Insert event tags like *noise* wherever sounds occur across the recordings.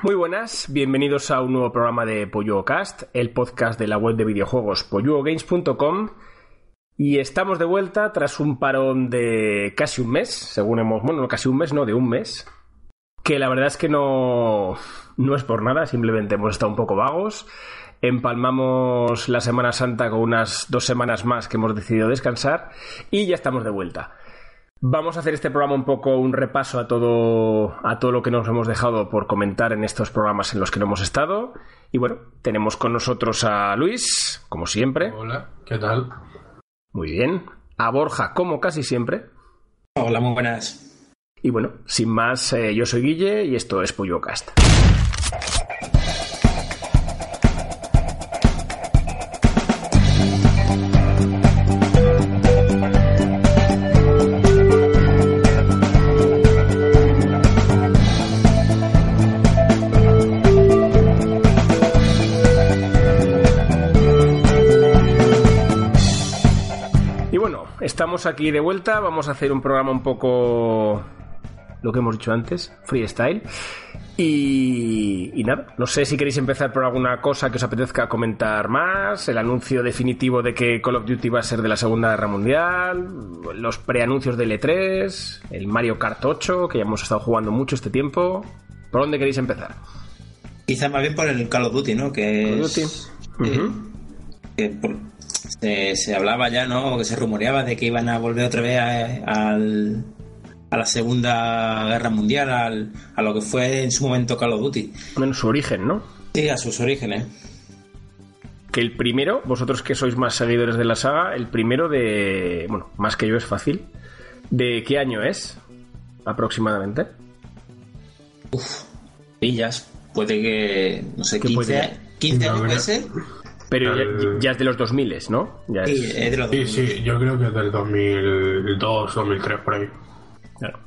Muy buenas, bienvenidos a un nuevo programa de Polluo Cast, el podcast de la web de videojuegos polluogames.com. Y estamos de vuelta tras un parón de casi un mes, según hemos. Bueno, no casi un mes, no, de un mes. Que la verdad es que no, no es por nada, simplemente hemos estado un poco vagos. Empalmamos la Semana Santa con unas dos semanas más que hemos decidido descansar y ya estamos de vuelta. Vamos a hacer este programa un poco un repaso a todo, a todo lo que nos hemos dejado por comentar en estos programas en los que no hemos estado. Y bueno, tenemos con nosotros a Luis, como siempre. Hola, ¿qué tal? Muy bien. A Borja, como casi siempre. Hola, muy buenas. Y bueno, sin más, eh, yo soy Guille y esto es PolloCast. Estamos aquí de vuelta. Vamos a hacer un programa un poco lo que hemos dicho antes, freestyle. Y, y nada, no sé si queréis empezar por alguna cosa que os apetezca comentar más, el anuncio definitivo de que Call of Duty va a ser de la Segunda Guerra Mundial, los preanuncios del E3, el Mario Kart 8, que ya hemos estado jugando mucho este tiempo. ¿Por dónde queréis empezar? Quizá más bien por el Call of Duty, ¿no? Que Call of es- Duty. eh, Ujú. que por- se, se hablaba ya, ¿no? Que se rumoreaba de que iban a volver otra vez a, al- a la Segunda Guerra Mundial, al- a lo que fue en su momento Call of Duty. En su origen, ¿no? Sí, a sus orígenes. Que el primero, vosotros que sois más seguidores de la saga, el primero de. Bueno, más que yo es fácil. ¿De qué año es? Aproximadamente. Villas, puede que, no sé, ¿Qué 15, puede? 15 No, años puede ser. Pero ya, El- ya es de los 2000, ¿no? Ya es- Sí, es de los Sí, sí, yo creo que es del 2002, 2003, por ahí. Claro.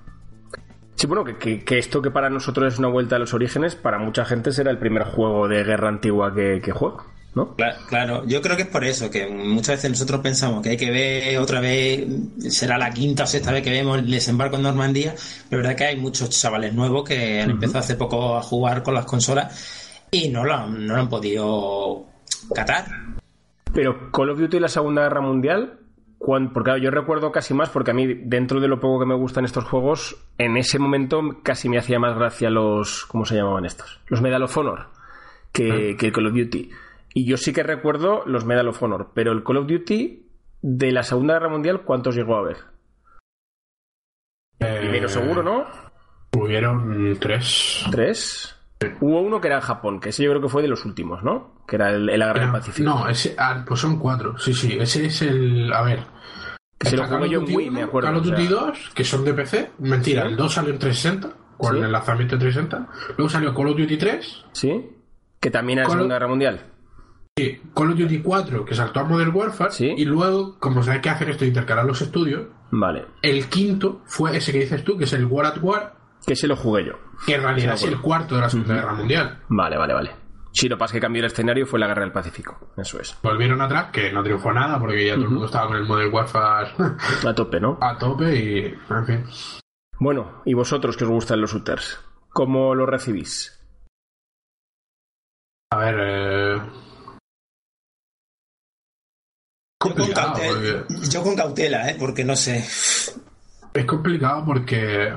Sí, bueno, que, que- que esto que para nosotros es una vuelta a los orígenes, para mucha gente será el primer juego de guerra antigua que, que juega, ¿no? Cla- Claro, yo creo que es por eso, que muchas veces nosotros pensamos que hay que ver otra vez, será la quinta o sexta vez que vemos el desembarco en Normandía, pero es verdad que hay muchos chavales nuevos que han empezado hace poco a jugar con las consolas y no lo han, no lo han podido catar. Pero Call of Duty y la Segunda Guerra Mundial, cuan- porque claro, yo recuerdo casi más, porque a mí, dentro de lo poco que me gustan estos juegos, en ese momento casi me hacía más gracia los. ¿Cómo se llamaban estos? Los Medal of Honor que, que el Call of Duty. Y yo sí que recuerdo los Medal of Honor, pero el Call of Duty de la Segunda Guerra Mundial, ¿cuántos llegó a haber? Primero seguro, ¿no? Hubieron tres. ¿Tres? Hubo uno que era en Japón, que ese yo creo que fue de los últimos, ¿no? Que era el, el Guerra del Pacífico. No, ese, ah, pues son cuatro. Sí, sí, ese es el. A ver. Que se lo jugué yo en Wii, me 1, acuerdo, Call of o sea. Duty 2, que son de PC. Mentira, Sí. el 2 salió en 360, con Sí. el lanzamiento de 360. Luego salió Call of Duty 3. ¿Sí? Que también era la Call Segunda Guerra Mundial. Sí, Call of Duty 4, que saltó a Modern Warfare. Sí. Y luego, como sabes que hacer esto intercalar los estudios, Vale. el quinto fue ese que dices tú, que es el War at War, Que se lo jugué yo. que en realidad es el cuarto de la Segunda Guerra Mundial. Vale, vale, vale. Sí, lo es que cambió el escenario fue la Guerra del Pacífico. Eso es. Volvieron atrás, que no triunfó nada, porque ya todo el mundo estaba con el Modern Warfare *laughs* A tope, ¿no? a tope y, en fin. Bueno, ¿y vosotros que os gustan los shooters? ¿Cómo lo recibís? A ver, eh... Yo con, complicado, cautela, porque- yo con cautela, ¿eh? porque no sé. Es complicado porque.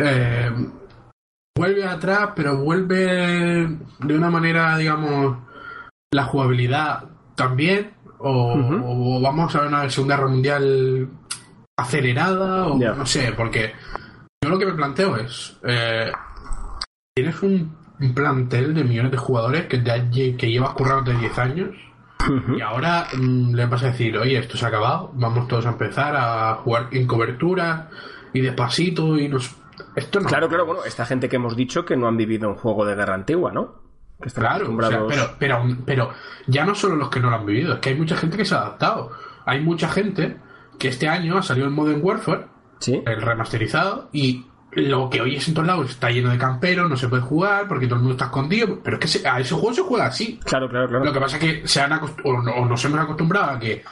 Eh, vuelve atrás, pero vuelve de una manera, digamos, la jugabilidad también. O, Ujú. o vamos a ver una Segunda Guerra Mundial acelerada, o no sé, porque yo lo que me planteo es. eh, tienes un, plantel de millones de jugadores que, que llevas currando de 10 años. Y ahora mm, le vas a decir, oye, esto se ha acabado, vamos todos a empezar a jugar en cobertura y despacito y nos... Esto no. Claro, claro, bueno, esta gente que hemos dicho que no han vivido un juego de guerra antigua, ¿no? Que están Claro, o sea, acostumbrados. pero, pero, pero ya no solo los que no lo han vivido, es que hay mucha gente que se ha adaptado. Hay mucha gente que este año ha salido el Modern Warfare, Sí. el remasterizado, y lo que hoy es en todos lados está lleno de camperos, no se puede jugar porque todo el mundo está escondido, pero es que se- a ese juego se juega así. Claro, claro, claro. Lo que pasa es que se han o, no- o nos hemos acostumbrado a que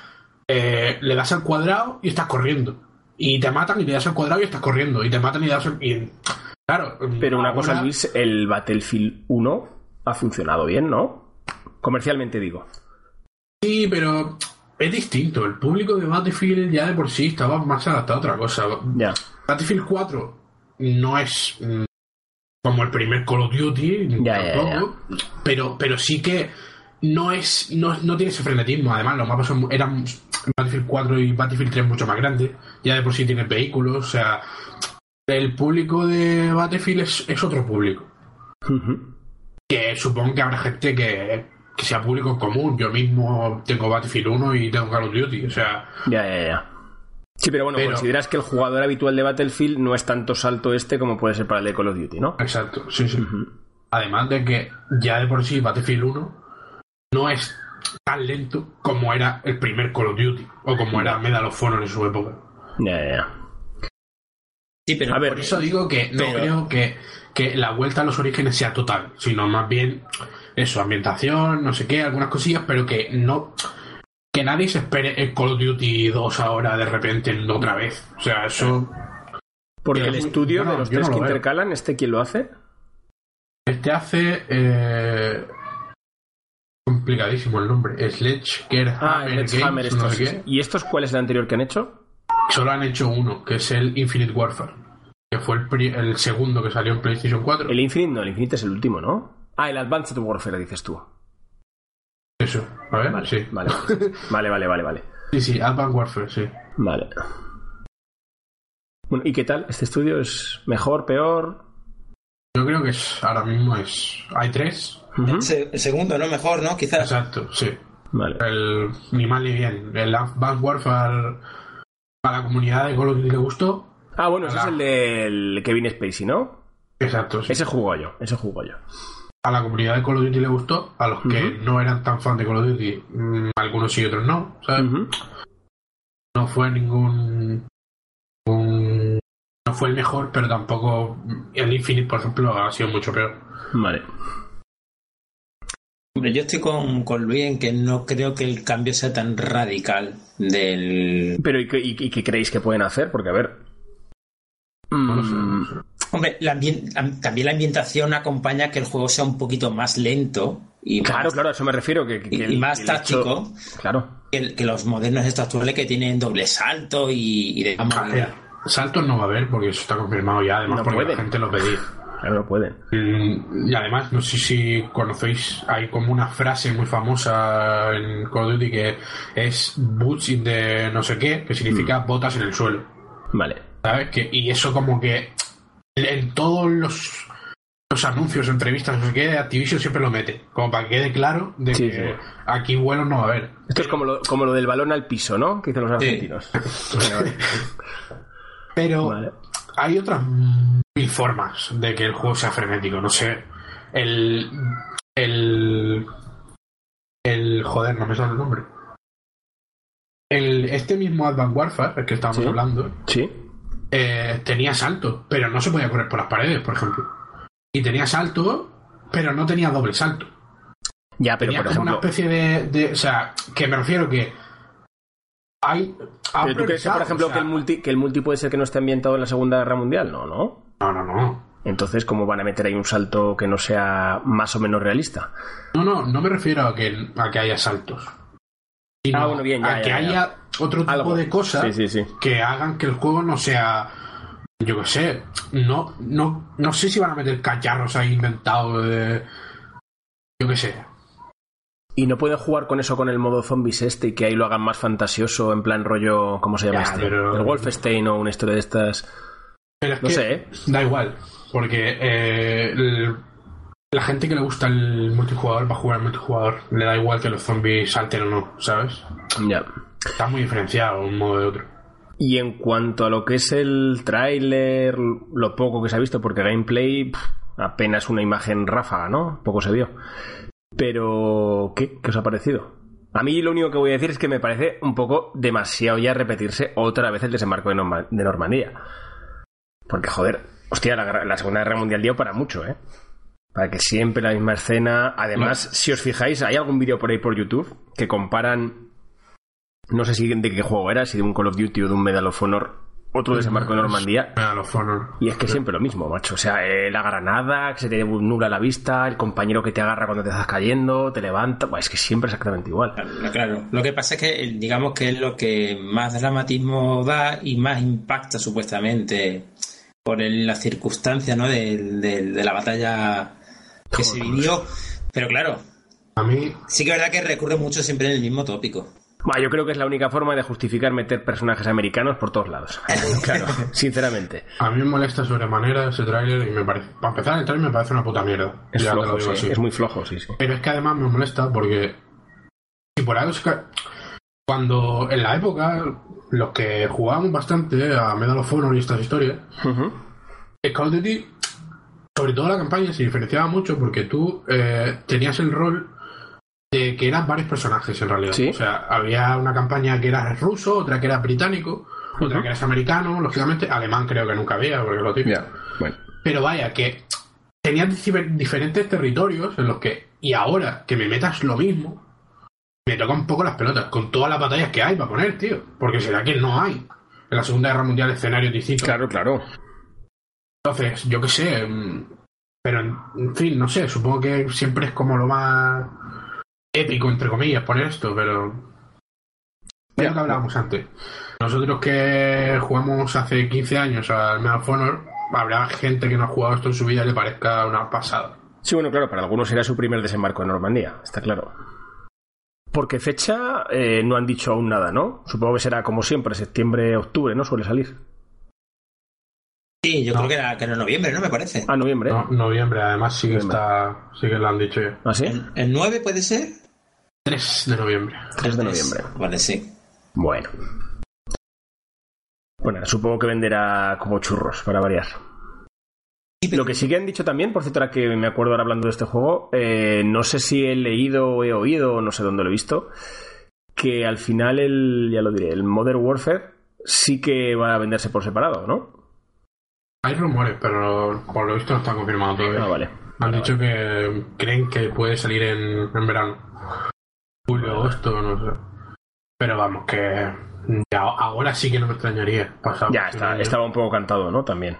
eh, le das al cuadrado y estás corriendo. Y te matan y le das al cuadrado y estás corriendo. Y te matan y le das al... y Claro. Pero una cosa, Luis, el Battlefield 1 ha funcionado bien, ¿no? Comercialmente digo. Sí, pero es distinto. El público de Battlefield ya de por sí estaba más adaptado a otra cosa. Battlefield 4 no es mm, como el primer Call of Duty, Ya, ya, tampoco, pero pero sí que no es no, no tiene ese frenetismo. Además, los mapas son, eran Battlefield 4 y Battlefield 3 mucho más grandes. Ya de por sí tienen vehículos. O sea, el público de Battlefield es, es otro público. Que supongo que habrá gente que, que sea público en común. Yo mismo tengo Battlefield 1 y tengo Call of Duty. O sea, Ya, ya, ya. Sí, pero bueno, Pero- consideras que el jugador habitual de Battlefield no es tanto salto este como puede ser para el de Call of Duty, ¿no? exacto, sí, sí. Además de que ya de por sí Battlefield 1 no es tan lento como era el primer Call of Duty o como era Medal of Honor en su época. Ya, ya, ya. Sí, pero A ver, Por eso digo que no Pero- creo que, que la vuelta a los orígenes sea total, sino más bien eso, ambientación, no sé qué, algunas cosillas, pero que no que nadie se espere el Call of Duty 2 ahora de repente otra vez. O sea, eso Porque el estudio no- de los no tres lo que veo. intercalan, ¿este quién lo hace? este hace eh, complicadísimo el nombre, Sledge Ah, Games, no sé qué. ¿Y estos cuál es el anterior que han hecho? Solo han hecho uno, que es el Infinite Warfare, que fue el, pri- el segundo que salió en PlayStation 4. El Infinite no, el Infinite es el último, ¿no? Ah, el Advanced Warfare, dices tú. Eso, a ver, Vale, sí. vale, *laughs* vale, vale, vale, vale. Sí, sí, Advanced Warfare, sí. Vale. Bueno, ¿y qué tal? ¿Este estudio es mejor, peor? Yo creo que es ahora mismo es. Hay tres. El se- el segundo, ¿no? Mejor, ¿no? Quizás. Exacto, sí. Vale. El ni mal ni bien. El Advanced Warfare a la comunidad de Call of Duty le gustó. Ah, bueno, ese es el del Kevin Spacey, ¿no? Exacto, sí. Ese jugó yo, ese jugó yo. A la comunidad de Call of Duty le gustó. A los que no eran tan fan de Call of Duty, mm, algunos sí y otros no. ¿sabes? No fue ningún. un- no fue el mejor, pero tampoco. El Infinite, por ejemplo, ha sido mucho peor. Vale. Hombre, yo estoy con, con Luis en que no creo que el cambio sea tan radical del... Pero ¿y qué, y- y qué creéis que pueden hacer? Porque, a ver... No lo sé, mm. Hombre, la ambien- am- también la ambientación acompaña que el juego sea un poquito más lento y Claro, más, claro, a eso me refiero. Que, que y- el- más el hecho- táctico Claro. que, que los modernos estos actuales que tienen doble salto y, y de A ver, saltos no va a haber porque eso está confirmado ya, además No porque la gente lo pedía. Claro, no pueden. Mm, Y además, no sé si conocéis, hay como una frase muy famosa en Call of Duty que es boots in the no sé qué, que significa botas en el suelo. Vale. ¿Sabes? Que, y eso como que en todos los, los anuncios, entrevistas, no sé qué, Activision siempre lo mete. Como para que quede claro de Sí, que sí. aquí vuelos no va a haber. Esto es como lo, como lo del balón al piso, ¿no? Que dicen los argentinos. *laughs* Pero Vale. Hay otras mil formas de que el juego sea frenético. No sé. El. El. El. Joder, no me sale el nombre. El, este mismo Advanced Warfare, el que estábamos Sí. hablando, Sí. eh, tenía salto, pero no se podía correr por las paredes, por ejemplo. Y tenía salto, pero no tenía doble salto. Ya, pero tenía por como una ejemplo. especie de, de- O sea, que me refiero que. Hay. ha ¿Pero tú crees por ejemplo, o sea, que, el multi, que el multi puede ser que no esté ambientado en la Segunda Guerra Mundial? No, ¿no? No, no, no. Entonces, ¿cómo van a meter ahí un salto que no sea más o menos realista? No, no, no me refiero a que, a que haya saltos. Sino Ah, bueno, bien, ya, a ya, que ya. haya otro tipo Algo. de cosas Sí, sí, sí. que hagan que el juego no sea. Yo qué sé. No, no, no sé si van a meter cacharros ahí inventados de. Yo qué sé. Y no pueden jugar con eso con el modo zombies este y que ahí lo hagan más fantasioso, en plan rollo. ¿Cómo se llama Ya, este? pero- El Wolfenstein o una historia de estas. Pero es No que sé, ¿eh? da igual. Porque eh, el- la gente que le gusta el multijugador va a jugar al multijugador. Le da igual que los zombies salten o no, ¿sabes? Ya. Está muy diferenciado un modo de otro. Y en cuanto a lo que es el tráiler, lo poco que se ha visto, porque gameplay pff, apenas una imagen ráfaga, ¿no? Poco se vio. Pero, ¿qué? ¿Qué os ha parecido? A mí lo único que voy a decir es que me parece un poco demasiado ya repetirse otra vez el desembarco de, Norma- de Normandía. Porque, joder, hostia, la, la Segunda Guerra Mundial dio para mucho, ¿eh? Para que siempre la misma escena. Además, si os fijáis, hay algún vídeo por ahí por YouTube que comparan. No sé si de qué juego era, si de un Call of Duty o de un Medal of Honor. Otro desembarco en Normandía. Honor. Y es que siempre lo mismo, macho. O sea, eh, la granada, que se te nubla la vista, el compañero que te agarra cuando te estás cayendo, te levanta. Pues es que siempre es exactamente igual. Claro, claro. Lo que pasa es que, eh, digamos que es lo que más dramatismo da y más impacta supuestamente por el- las circunstancias ¿no? de, de- de la batalla que se vivió. Pero claro, A mí, sí que es verdad que recurre mucho siempre en el mismo tópico. Bueno, yo creo que es la única forma de justificar meter personajes americanos por todos lados. *laughs* Claro, sinceramente. a mí me molesta sobremanera ese tráiler y me parece... Para empezar, el tráiler me parece una puta mierda. Es Ya te lo flojo, digo sí. así. Es muy flojo, sí, sí. Pero es que además me molesta porque... Y por algo es que... Cuando en la época, los que jugábamos bastante a Medal of Honor y estas historias, Ujú. Call of Duty, sobre todo la campaña, se diferenciaba mucho porque tú eh, tenías el rol de que eran varios personajes en realidad. Sí. O sea, había una campaña que era ruso, otra que era británico, otra que era americano, lógicamente, alemán creo que nunca había, porque lo típico. Bueno. Pero vaya, que difer- diferentes territorios en los que, y ahora que me metas lo mismo, me toca un poco las pelotas, con todas las batallas que hay para poner, tío. Porque será que no hay. En la Segunda Guerra Mundial escenarios distintos. Claro, claro. Entonces, yo qué sé. mm, Pero, en fin, no sé. Supongo que siempre es como lo más épico, entre comillas, poner esto, pero. Es lo que hablábamos antes. Nosotros que jugamos hace 15 años al Medal of Honor, habrá gente que no ha jugado esto en su vida y le parezca una pasada. Sí, bueno, claro, para algunos será su primer desembarco en Normandía, está claro. Porque fecha eh, no han dicho aún nada, ¿no? Supongo que será como siempre, septiembre, octubre, ¿no? Suele salir. Sí, yo No. creo que era, que era en noviembre, ¿no? Me parece. Ah, noviembre. No, noviembre, además, sí que Noviembre. está. Sí que lo han dicho ya. ¿Ah, sí? ¿El, el 9 puede ser? 3 de noviembre. 3 de noviembre. Vale, sí. Bueno. Bueno, supongo que venderá como churros, para variar. Lo que sí que han dicho también, por cierto, ahora que me acuerdo ahora hablando de este juego, eh, no sé si he leído o he oído, no sé dónde lo he visto, que al final el, ya lo diré, el Modern Warfare sí que va a venderse por separado, ¿no? Hay rumores, pero por lo visto no está confirmado todavía. Ah, vale. Han Vale, dicho que creen que puede salir en, en verano. Julio, agosto, no sé. Pero vamos, que ya ahora sí que no me extrañaría. Pasado Ya está, estaba un poco cantado, ¿no? También.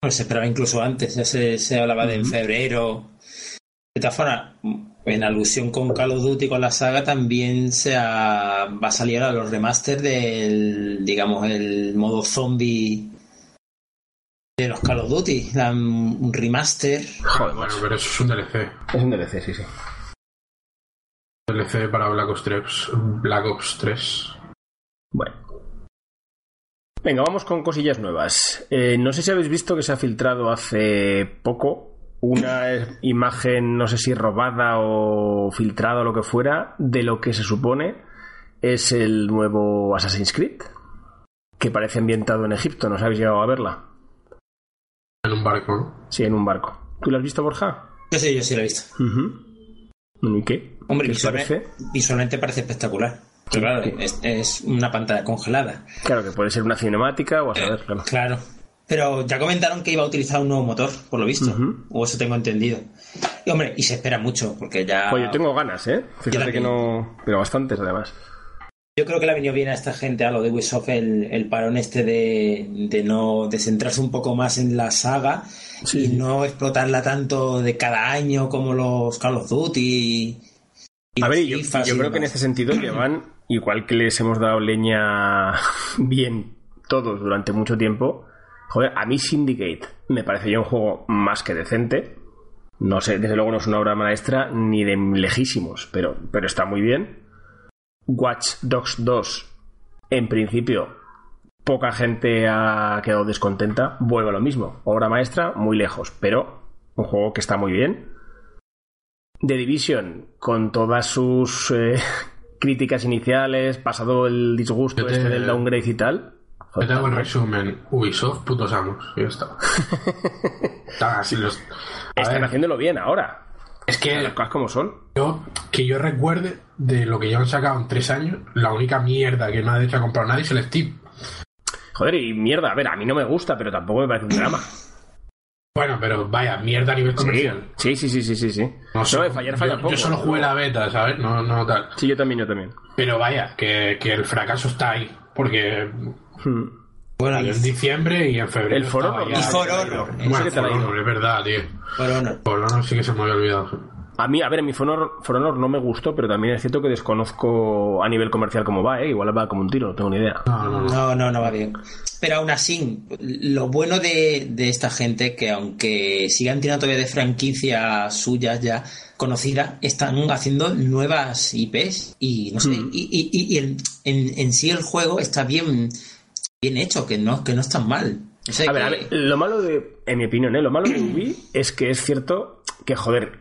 Pues se esperaba incluso antes, ya se, se hablaba de en febrero. De en alusión con Call of Duty, con la saga, también se ha- va a salir ahora los remaster del, digamos, el modo zombie de los Call of Duty. La- un remaster. Joder, Bueno, pero eso es un DLC. Es un DLC, sí, sí. DLC para Black Ops 3. Black Ops 3. Bueno. Venga, vamos con cosillas nuevas. Eh, no sé si habéis visto que se ha filtrado hace poco una *laughs* imagen, no sé si robada o filtrada o lo que fuera, de lo que se supone es el nuevo Assassin's Creed, que parece ambientado en Egipto. ¿No os habéis llegado a verla? En un barco, ¿no? Sí, en un barco. ¿Tú la has visto, Borja? Yo sí, yo sí lo he visto. Ujú. ¿Y qué? Hombre, ¿Qué os visualmente, parece? visualmente parece espectacular. Pero claro, es, es una pantalla congelada. Claro, que puede ser una cinemática o a saber, claro. Claro. Pero ya comentaron que iba a utilizar un nuevo motor, por lo visto. O eso tengo entendido. Y hombre, y se espera mucho, porque ya. Pues yo tengo ganas, ¿eh? Fíjate que no... Pero bastantes, además. Yo creo que le ha venido bien a esta gente, a lo de Ubisoft, el, el parón este de, de no de centrarse un poco más en la saga Sí. y no explotarla tanto de cada año como los Call of Duty. y A ver, yo, y creo que en este sentido llevan, igual que les hemos dado leña *laughs* bien todos durante mucho tiempo, joder, a mí Syndicate me parece ya un juego más que decente. No sé, desde luego no es una obra maestra ni de lejísimos, pero, pero está muy bien. Watch Dogs 2, en principio, poca gente ha quedado descontenta. Vuelve a lo mismo, obra maestra, muy lejos, pero un juego que está muy bien. The Division, con todas sus eh, *laughs* críticas iniciales, pasado el disgusto te- este del downgrade y tal. Yo tengo el resumen. Ubisoft, putos amos. Y ya está. *laughs* Están los... Haciéndolo bien ahora. Es que Las cosas como son. yo, que yo recuerde de lo que ya han sacado en tres años, la única mierda que no ha hecho a comprar nadie es el Steam. Joder, y mierda, a ver, a mí no me gusta, pero tampoco me parece un drama. Bueno, pero vaya, mierda a nivel comercial. Sí, sí, sí, sí, sí, sí. No sé, fallar, falla yo, poco. yo solo jugué la beta, ¿sabes? No, no tal. Sí, yo también, yo también. Pero vaya, que, que el fracaso está ahí. Porque Hmm. Bueno, en diciembre y en febrero. El For Honor. Y For Honor. Bueno, For. Honor, es verdad, tío. For Honor. For Honor sí que se me había olvidado. A mí, a ver, mi For Honor, For Honor no me gustó, pero también es cierto que desconozco a nivel comercial cómo va, ¿eh? Igual va como un tiro, no tengo ni idea. No, no, no. No, no, no va bien. Pero aún así, lo bueno de, de esta gente, que aunque sigan tirando todavía de franquicias suyas ya conocidas, están haciendo nuevas IPs y no sé, Mm. y, y- y- y el- en, en sí el juego está bien, bien hecho, que no, que no es tan mal. O sea A ver, a ver, lo malo de, en mi opinión, ¿eh? lo malo de *clears throat* Ubi es que es cierto que, joder,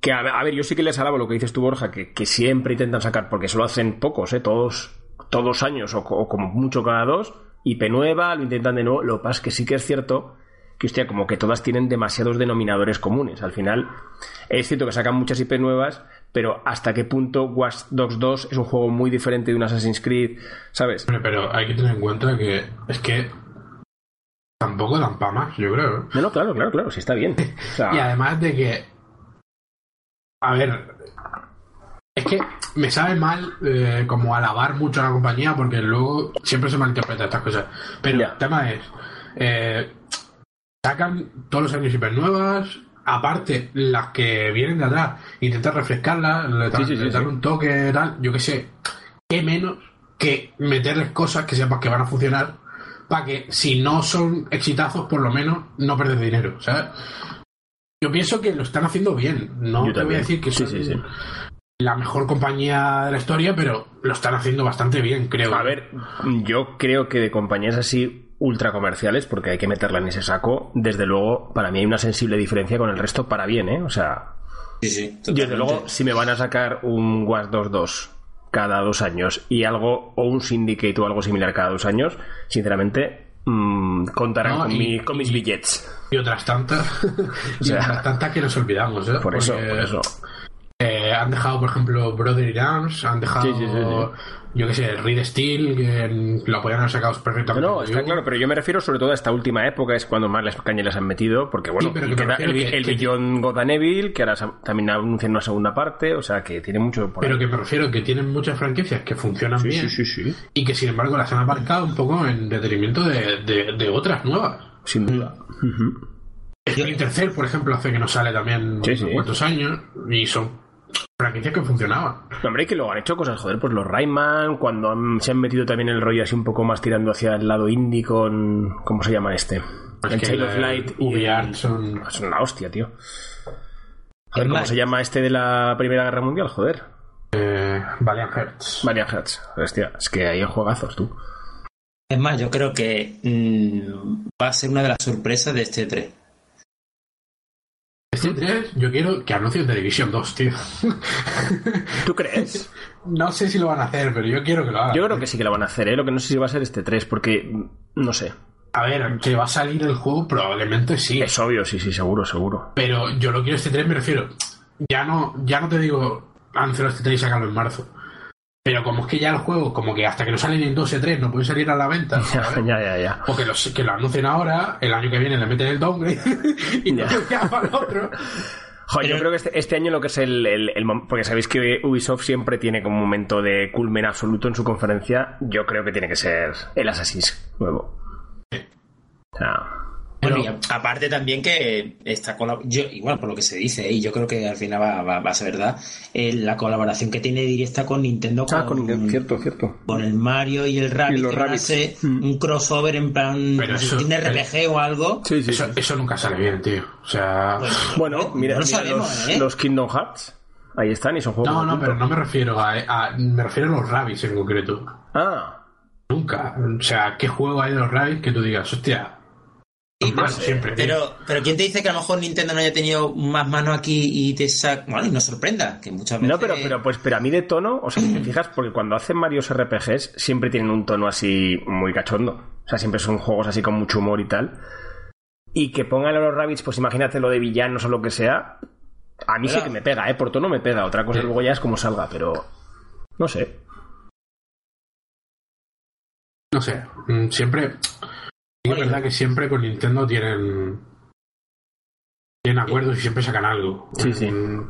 que a ver, a ver, yo sí que les alabo lo que dices tú, Borja, que, que siempre intentan sacar, porque eso lo hacen pocos, ¿eh? Todos, todos años, o, o como mucho cada dos, IP nueva, lo intentan de nuevo, lo que pasa es que sí que es cierto que, hostia, como que todas tienen demasiados denominadores comunes. Al final, es cierto que sacan muchas IP nuevas, pero hasta qué punto Watch Dogs 2 es un juego muy diferente de un Assassin's Creed, ¿sabes? Hombre, Pero hay que tener en cuenta que es que tampoco dan pa' más, yo creo. ¿eh? No, no, claro, claro, claro, sí está bien. O sea, *laughs* Y además de que. A ver. Es que me sabe mal eh, como alabar mucho a la compañía porque luego siempre se malinterpretan estas cosas. Pero Ya. el tema es. eh, sacan todos los años hiper nuevas. Aparte, las que vienen de atrás, intentan refrescarlas, le Sí, sí, un toque, tal. Yo qué sé. ¿Qué menos que meterles cosas que sepas que van a funcionar para que si no son exitazos, por lo menos no perder dinero, ¿sabes? Yo pienso que lo están haciendo bien. No Yo te voy a decir que son la mejor compañía de la historia, pero lo están haciendo bastante bien, creo. A ver, yo creo que de compañías así ultra comerciales, porque hay que meterla en ese saco, desde luego, para mí hay una sensible diferencia con el resto para bien, ¿eh? O sea, sí, sí, desde luego, si me van a sacar un Watch 2 cada dos años y algo, o un Syndicate o algo similar cada dos años, sinceramente, mm, contarán No, con, y- mi- con mis y- billets. Y otras tantas, *laughs* sea, otras tantas que nos olvidamos, ¿eh? Por eso, Porque, por eso. Eh, han dejado, por ejemplo, Brother in Arms, han dejado, Sí, sí, sí, sí. yo qué sé, Reed Steel, que lo podían haber sacado perfectamente. No, está claro, pero yo me refiero sobre todo a esta última época, es cuando más les cañas les han metido, porque bueno, pero que queda el, que- el que- Beyond God and Evil, que ahora también anuncian una segunda parte, o sea que tiene mucho por Pero ahí. que me refiero que tienen muchas franquicias que funcionan bien sí, sí, sí, y que sin embargo las han aparcado un poco en detrimento de, de- de otras nuevas. sin duda. Splinter Cell, por ejemplo, hace que no sale también Sí, sí. cuántos años y son franquicias que funcionaban. No, hombre, que luego han hecho cosas, joder, pues los Rayman, cuando han- se han metido también el rollo así un poco más tirando hacia el lado indie con... ¿Cómo se llama este? Pues el Child of Light. y el- son- Es una hostia, tío. Joder, ¿cómo se llama este de la Primera Guerra Mundial? Joder. Eh, Valiant Hearts. Valiant Hearts. Hostia, es que hay juegazos, tú. Es más, yo creo que mm, va a ser una de las sorpresas de este 3. Este 3, yo quiero que anuncien The Division 2, tío. ¿Tú crees? no sé si lo van a hacer, pero yo quiero que lo hagan. Yo creo que sí que la van a hacer, ¿eh? Lo que no sé si va a ser este 3, porque... mm, No sé. A ver, que va a salir el juego, probablemente sí. Es obvio, sí, sí, seguro, seguro. Pero yo lo quiero este 3, me refiero. Ya no, ya no te digo, láncelo este 3 y sácalo en marzo. Pero como es que ya el juego, como que hasta que no salen en 2 e 3 no pueden salir a la venta. *laughs* Ya, ¿sabes? ya, ya, ya. O que, los, que lo anuncien ahora, el año que viene le meten el downgrade *laughs* y Ya. no para el otro. *laughs* Joder, yo Pero- creo que este, este año lo que es el, el- Porque sabéis que Ubisoft siempre tiene como un momento de culmen absoluto en su conferencia. Yo creo que tiene que ser el Assassin's nuevo. O Bueno, y aparte también que esta colab- yo igual por lo que se dice, y yo creo que al final va, va- va a ser verdad, eh, la colaboración que tiene directa con Nintendo Ah, con, cierto, cierto. con el Mario y el Rabbit, Y los Rabbids. ser Mm. un crossover en plan Pero no sé, eso- tiene RPG o algo. Sí, sí, Eso, sí. eso nunca sale bien, tío. O sea. Pues, Bueno, mira, no lo mira sabemos, los, ¿eh? los Kingdom Hearts. Ahí están y son juegos. no, no, pero no me refiero a, a- Me refiero a los Rabbids en concreto. Ah, Nunca. O sea, ¿qué juego hay de los Rabbids que tú digas, hostia? Siempre, pero, pero ¿quién te dice que a lo mejor Nintendo no haya tenido más mano aquí y te saca. Bueno, y nos sorprenda, que muchas veces. no, pero, pero, pues, pero a mí de tono, o sea, si te fijas, porque cuando hacen Marios RPGs siempre tienen un tono así muy cachondo. O sea, siempre son juegos así con mucho humor y tal. Y que pongan a los Rabbits, pues imagínate lo de villanos o lo que sea. A mí sí que me pega, ¿eh? Por tono me pega. Otra cosa Sí. luego ya es como salga, pero. No sé. No sé. mm, Siempre. Es verdad que siempre con Nintendo tienen. Tienen acuerdos y siempre sacan algo. Sí, sí. En,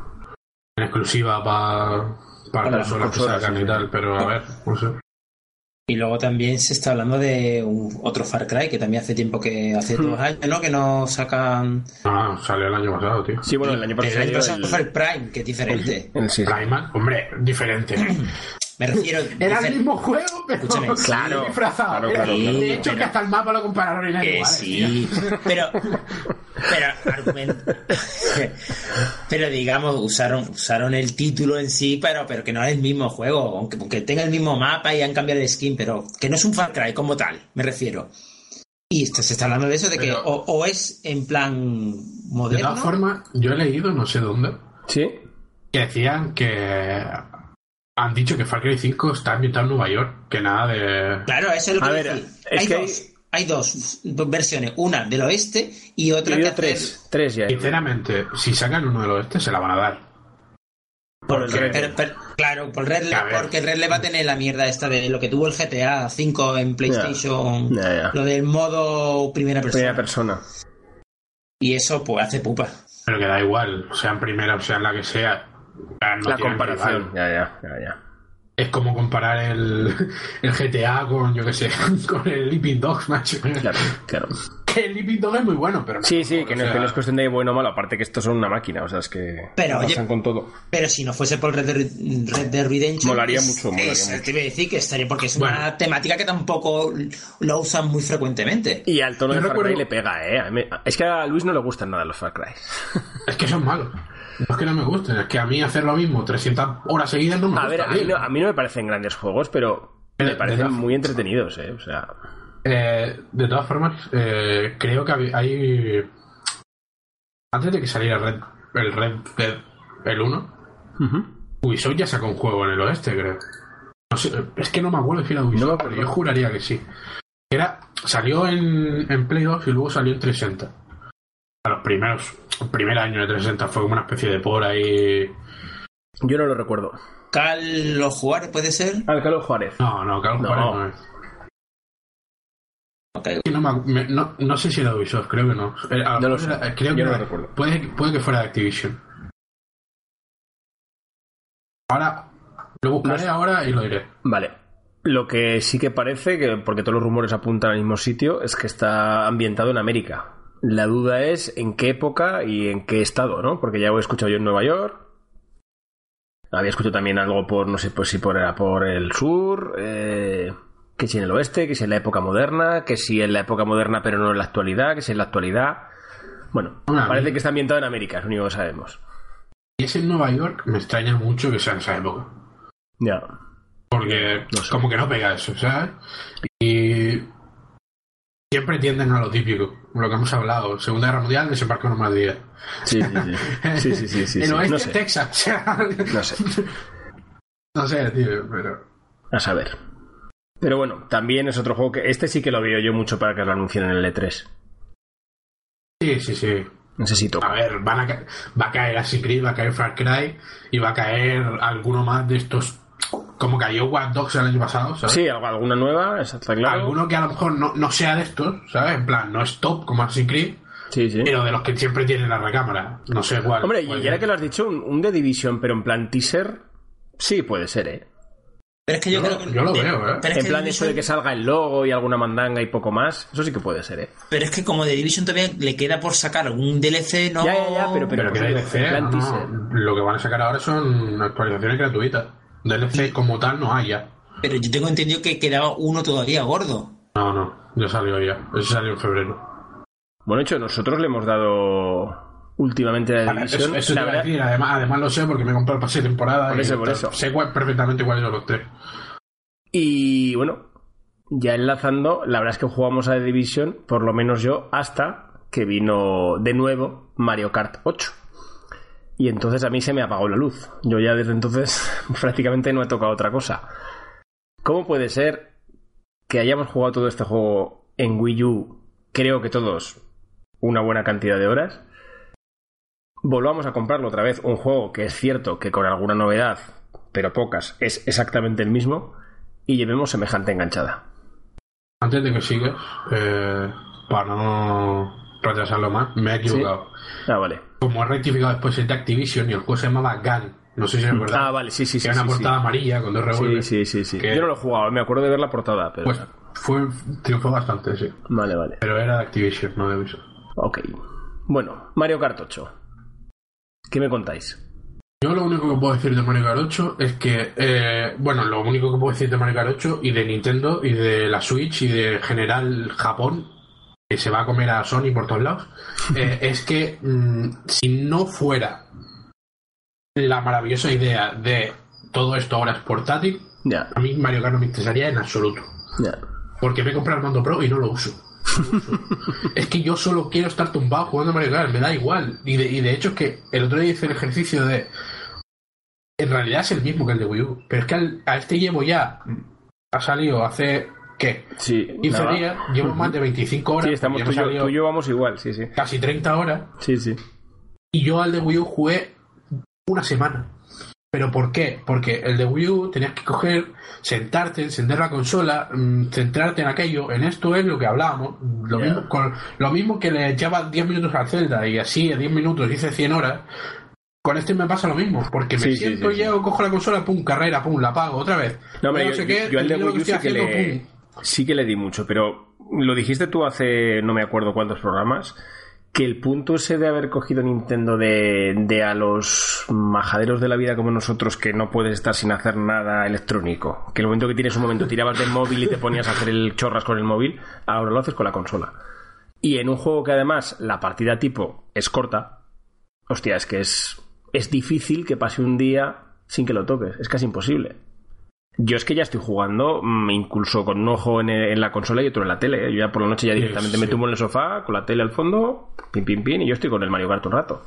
en exclusiva pa- para Para las consolas que sacan sí, y tal. Pero a ver, no sé. Y luego también se está hablando de un- otro Far Cry, que también hace tiempo que, hace dos años, ¿no? Que no sacan... Ah, salió el año pasado, tío. Sí, bueno, el año Pero el año pasado. pasado el- fue el Prime, que es diferente. el- sí, sí. Rayman, hombre, diferente. *clears throat* Me refiero... Era el mismo juego, pero Escúchame, claro, disfrazado. claro, claro, claro. De hecho, que hasta el mapa lo compararon y era Que igual. sí, pero, *laughs* pero, argument- *laughs* pero digamos, usaron, usaron el título en sí, pero, pero que no es el mismo juego, aunque, aunque tenga el mismo mapa y han cambiado el skin, pero que no es un Far Cry como tal, me refiero. Y esto, se está hablando de eso, de que o, o es en plan De moderno, todas formas, yo he leído, no sé dónde, Sí. que decían que han dicho que Far Cry 5 está ambientado en Nueva York, que nada de... claro, eso es lo A que ver, decía. es Hay que dos, hay dos, dos versiones, una del oeste y otra que tres. Ya. Sinceramente, si sacan uno del oeste, se la van a dar. Por el Porque- Red. Pero- pero- claro, por Red, A ver. porque el Red le va a tener la mierda esta de lo que tuvo el GTA 5 en PlayStation, lo del modo primera persona. Primera persona. Y eso pues hace pupa. Pero que da igual, sea en primera o sea en la que sea. Sea, no la comparación. Ya, ya, ya, ya. Es como comparar el, *laughs* el GTA con, yo qué sé, *laughs* con el Leaping Dogs, macho. Claro, claro. Que el Leaping Dog es muy bueno, pero no. Sí, sí, que no, sea, que no es cuestión de bueno o malo, aparte que estos son una máquina, o sea, es que Pero, oye- pasan con todo. Pero si no fuese por Red Dead, Red Dead Redemption... Molaría es- mucho, molaría es- mucho. Te iba a decir que estaría porque es una Bueno. temática que tampoco lo usan muy frecuentemente. Y al tono Yo de Far Cry recuerdo- le pega, ¿eh? A mí- Es que a Luis no le gustan nada los Far Cry. Es que son malos. No es que no me gusten, es que a mí hacer lo mismo 300 horas seguidas no me A gusta. ver, a mí, tío. no, a mí no me parecen grandes juegos, pero me de parecen todas- muy entretenidos, ¿eh? O sea, Eh, de todas formas, eh, creo que hay. Antes de que saliera Red, el Red Dead el 1, Ubisoft ya sacó un juego en el oeste, creo. No sé, es que no me acuerdo si era Ubisoft, No pero yo juraría que sí. Era, salió en, en Play 2 y luego salió en 360. A los primeros, el primer año de 360 fue como una especie de por ahí. yo no lo recuerdo. Carlos Juárez puede ser. Alcalá Juárez. No, no, Carlos No. Juárez no es. No, me acu- me- no, no sé si era Ubisoft, creo que no. Eh, a No lo sé. era- creo Yo que no recuerdo. Puede, puede que fuera de Activision. Ahora, lo buscaré ahora y lo diré. Vale. Lo que sí que parece, que porque todos los rumores apuntan al mismo sitio, es que está ambientado en América. La duda es en qué época y en qué estado, ¿no? Porque ya lo he escuchado yo en Nueva York. Había escuchado también algo por, no sé pues si por, era por el sur, eh, que si en el oeste, que si en la época moderna, que si en la época moderna pero no en la actualidad, que si en la actualidad. Bueno, parece que está ambientado en América, es lo único que sabemos. Y ese en Nueva York me extraña mucho que sea en esa época. Ya. Porque No sé. como que no pega eso, ¿sabes? Y siempre tienden a lo típico, lo que hemos hablado. Segunda Guerra Mundial, desembarco en Normandía. Sí, sí, sí. Sí, sí, sí, sí, *laughs* el oeste No es sé. Texas. *laughs* No sé. no sé, tío, pero... A saber. Pero bueno, también es otro juego que. Este sí que lo veo yo mucho para que lo anuncien en el E3. Sí, sí, sí. Si A ver, van a ca- va a caer Assassin's Creed, va a caer Far Cry y va a caer alguno más de estos, como cayó Watch Dogs el año pasado, ¿sabes? Sí, alguna nueva, está claro. Alguno que a lo mejor no, no sea de estos, ¿sabes? En plan, no es top como Assassin's Creed, Sí, sí. pero de los que siempre tienen la recámara. No sé cuál. Hombre, cuál y ahora que lo has dicho, un, un The Division, pero en plan teaser, sí puede ser, ¿eh? Pero es que yo, Yo creo lo- que. yo lo de- veo, ¿eh? Pero es, En que plan The eso de Division- que salga el logo y alguna mandanga y poco más, eso sí que puede ser, ¿eh? pero es que como de Division todavía le queda por sacar un DLC, no. Ya, ya, ya, pero- Pero que DLC, no, lo que van a sacar ahora son actualizaciones gratuitas. DLC como tal no hay ya. Pero yo tengo entendido que quedaba uno todavía gordo. No, no, ya salió ya. Ese salió en febrero. Bueno, hecho, nosotros le hemos dado últimamente a The Vale, Division. eso, eso te la a verdad- decir, además, además lo sé porque me he comprado el pase de temporada. Por y eso, por eso. Sé cuál- perfectamente cuáles son los tres. Y bueno, ya enlazando, la verdad es que jugamos a The Division, por lo menos yo, hasta que vino de nuevo Mario Kart 8. Y entonces a mí se me apagó la luz. Yo ya desde entonces *laughs* prácticamente no he tocado otra cosa. ¿Cómo puede ser que hayamos jugado todo este juego en Wii U, creo que todos, una buena cantidad de horas? Volvamos a comprarlo otra vez, un juego que es cierto que con alguna novedad, pero pocas, es exactamente el mismo, y llevemos semejante enganchada. Antes de que sigas, eh, para no retrasarlo más, me he equivocado. Ah, vale. Como he rectificado después el de Activision y el juego se llamaba GAN, No sé si se acuerdan. Ah, vale, sí, sí, sí. Era una sí, portada amarilla con dos revólveres. Sí, sí, sí, sí. Que- Yo no lo he jugado, me acuerdo de ver la portada, pero... Pues fue, triunfó bastante, sí. Vale, vale. Pero era de Activision, no de Ubisoft. Ok. Bueno, Mario Kart 8. ¿Qué me contáis? Yo lo único que puedo decir de Mario Kart 8 es que, eh, bueno, lo único que puedo decir de Mario Kart 8 y de Nintendo y de la Switch y de general Japón, que se va a comer a Sony por todos lados, *laughs* eh, es que mm, si no fuera la maravillosa idea de todo esto ahora es portátil, a mí Mario Kart no me interesaría en absoluto. Porque me he comprado el mando pro y no lo uso. No lo uso. *laughs* es que yo solo quiero estar tumbado jugando Mario Kart, me da igual. Y de, y de hecho es que el otro día hice el ejercicio de... En realidad es el mismo que el de Wii U. Pero es que al- a este llevo ya... Ha salido hace... ¿Qué? Sí, 15 nada. días, llevo más de 25 horas. Sí, estamos tú yo, tú y yo vamos igual, sí, sí. casi 30 horas. Sí, sí. Y yo al de Wii U jugué una semana. ¿Pero por qué? Porque el de Wii U tenías que coger, sentarte, encender la consola, mm, centrarte en aquello. En esto es lo que hablábamos. Lo, mismo, con, lo mismo que le echaba 10 minutos al Zelda y así a 10 minutos hice 100 horas. Con este me pasa lo mismo, porque me Sí, siento, sí, sí. llego, cojo la consola, pum, carrera, pum, la apago otra vez. No, no yo, sé yo- qué, yo al de Wii U estoy que, haciendo, le, pum. Sí que le di mucho, pero lo dijiste tú hace no me acuerdo cuántos programas, que el punto ese de haber cogido Nintendo de, de a los majaderos de la vida como nosotros que no puedes estar sin hacer nada electrónico, que el momento que tienes un momento tirabas del móvil y te ponías a hacer el chorras con el móvil, ahora lo haces con la consola. Y en un juego que además la partida tipo es corta, hostia, es que es, es difícil que pase un día sin que lo toques, es casi imposible. Yo es que ya estoy jugando, mm, incluso con un ojo en, en la consola y otro en la tele. ¿eh? Yo ya por la noche ya directamente sí. me tumbo en el sofá, con la tele al fondo, pim, pim, pim, y yo estoy con el Mario Kart un rato.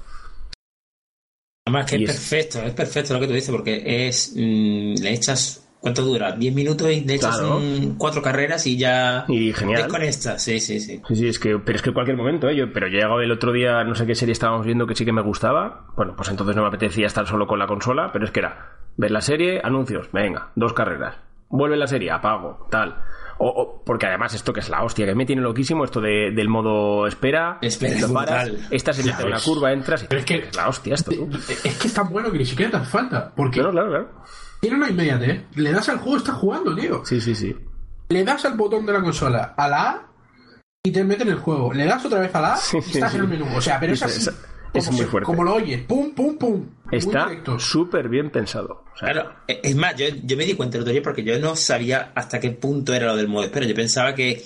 Además que Y es es- perfecto, es perfecto lo que tú dices, porque es mm, le echas ¿cuánto dura? 10 minutos y echas Claro. un- cuatro carreras y ya Y genial. desconectas. Sí, sí, sí. Sí, sí, es que, pero es que en cualquier momento, ¿eh? Yo, pero yo he llegado el otro día, no sé qué serie estábamos viendo que sí que me gustaba. Bueno, pues entonces no me apetecía estar solo con la consola, pero es que era ver la serie, anuncios, venga, dos carreras. Vuelve la serie, apago, tal. O, o- porque además esto que es la hostia, que me tiene loquísimo esto de- del modo espera, Espera, lo es paras, brutal. esta se mete en una curva, entras y Pero es que- la hostia esto. tú. Es que es tan bueno que ni siquiera te hace falta. Porque Claro, claro, claro. Tiene una inmediatez. Le das al juego, estás jugando, tío. Sí, sí, sí. Le das al botón de la consola a la A y te mete en el juego. Le das otra vez a la A Sí, y estás sí. en el menú. O sea, pero es Es- así. es- es como muy fuerte. Como lo oyes. Pum, pum, pum. Está súper bien pensado. O sea, Claro, es más, yo, yo me di cuenta el otro día porque yo no sabía hasta qué punto era lo del modo espera. Yo pensaba que,